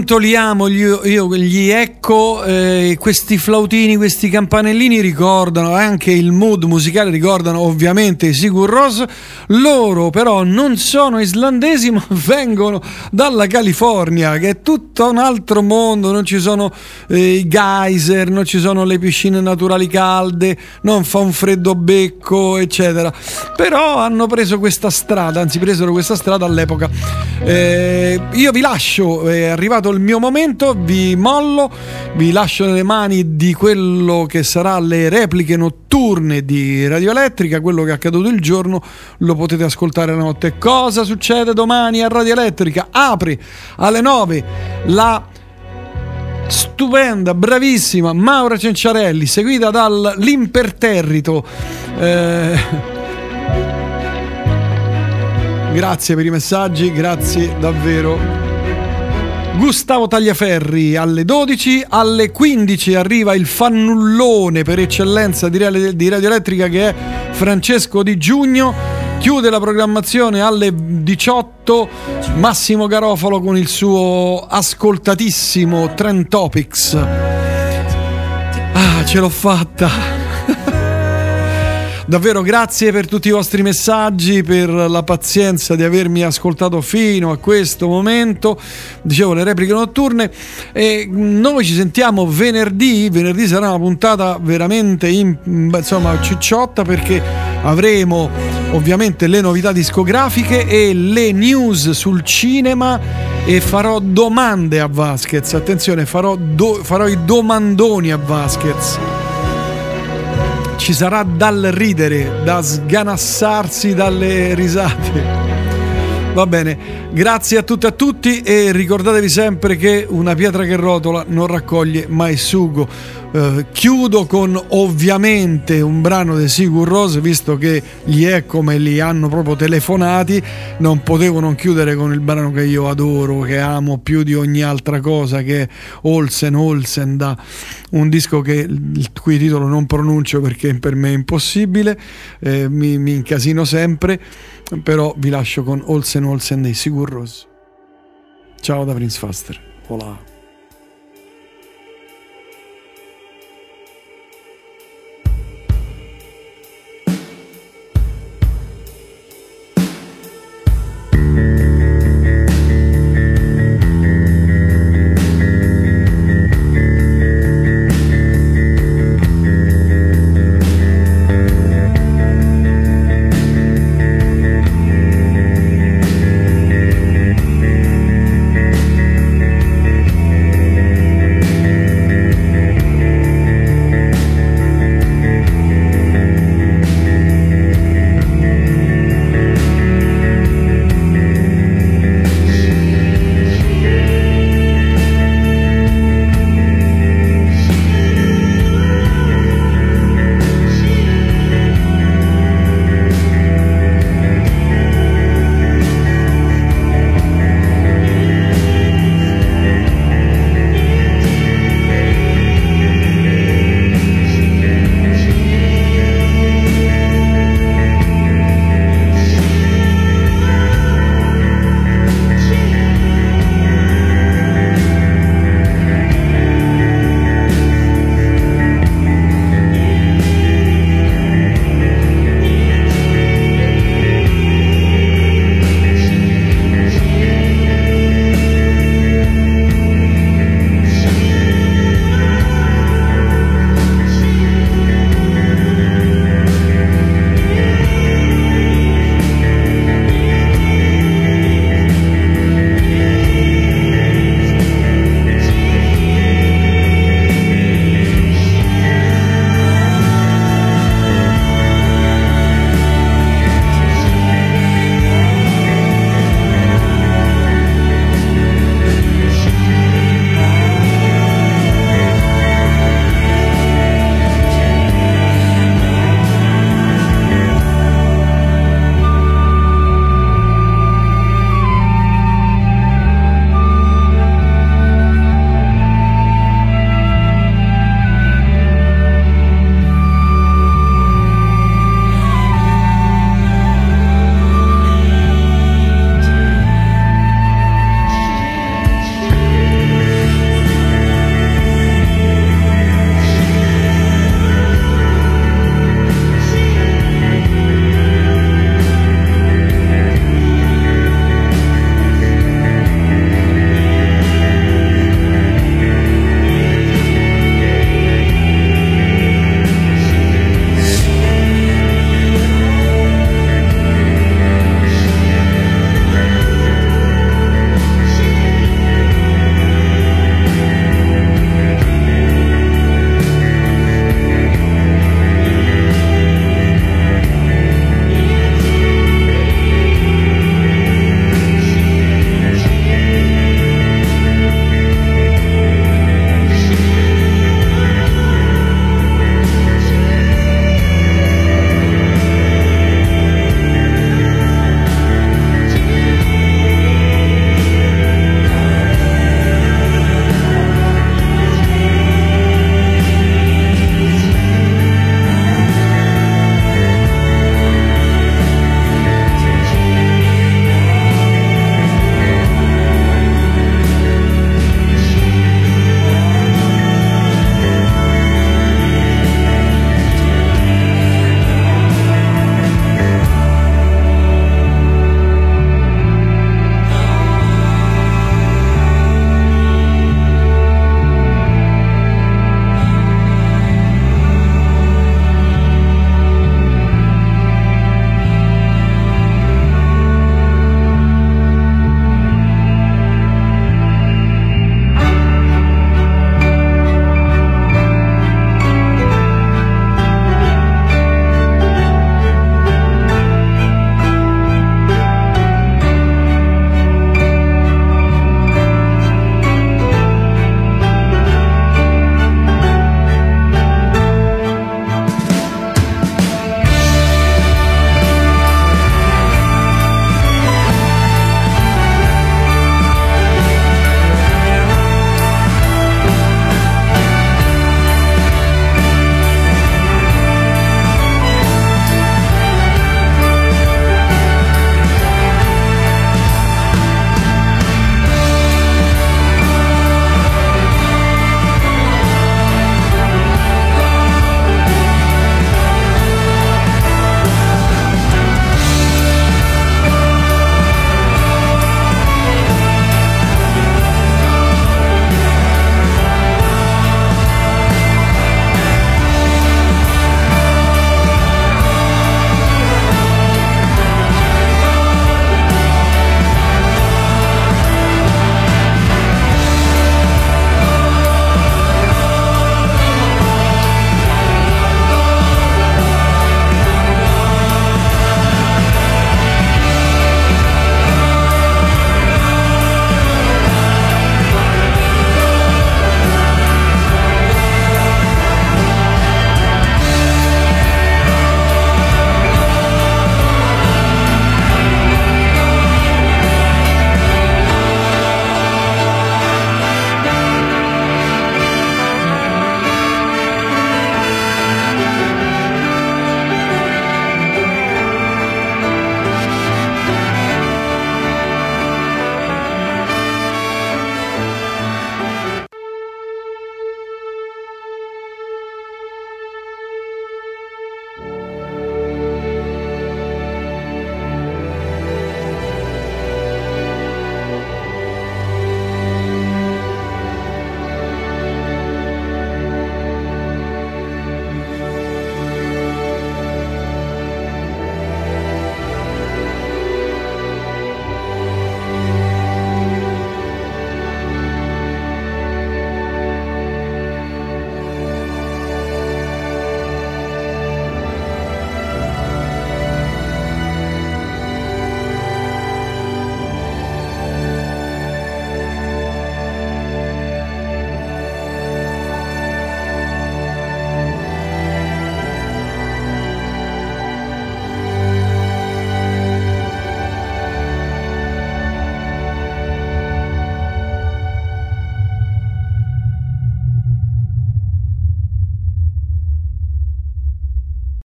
Quanto li amo io, io gli ecco, eh, questi flautini, questi campanellini ricordano anche il mood musicale, ricordano ovviamente Sigur Rós. Loro però non sono islandesi ma vengono dalla California, che è tutto un altro mondo, non ci sono eh, i geyser, non ci sono le piscine naturali calde, non fa un freddo becco, eccetera. Però hanno preso questa strada, anzi presero questa strada all'epoca. Eh, io vi lascio, è arrivato il mio momento, vi mollo, vi lascio nelle mani di quello che sarà le repliche notturne di Radio Elettrica, quello che è accaduto il giorno lo potete ascoltare la notte. Cosa succede domani a Radio Elettrica? Apre alle 9 la stupenda, bravissima Maura Cenciarelli, seguita dall'imperterrito. Eh, Grazie per i messaggi, grazie davvero. Gustavo Tagliaferri alle 12, alle 15 arriva il fannullone per eccellenza di Radio, di Radio Elettrica che è Francesco Di Giugno. Chiude la programmazione alle 18 Massimo Garofalo con il suo ascoltatissimo Trend Topics. Ah, ce l'ho fatta! Davvero grazie per tutti i vostri messaggi, per la pazienza di avermi ascoltato fino a questo momento. Dicevo le repliche notturne e noi ci sentiamo venerdì, venerdì sarà una puntata veramente in, insomma cicciotta perché avremo ovviamente le novità discografiche e le news sul cinema e farò domande a Vasquez. Attenzione, farò, do, farò i domandoni a Vasquez ci sarà dal ridere, da sganassarsi dalle risate. Va bene, grazie a tutti e a tutti e ricordatevi sempre che una pietra che rotola non raccoglie mai sugo. Uh, chiudo con ovviamente un brano di Sigur Rose, visto che gli è come li hanno proprio telefonati, non potevo non chiudere con il brano che io adoro, che amo più di ogni altra cosa, che è Olsen Olsen, da un disco che, il cui titolo non pronuncio perché per me è impossibile, eh, mi, mi incasino sempre, però vi lascio con Olsen Olsen dei Sigur Rose. Ciao da Prince Faster. Hola.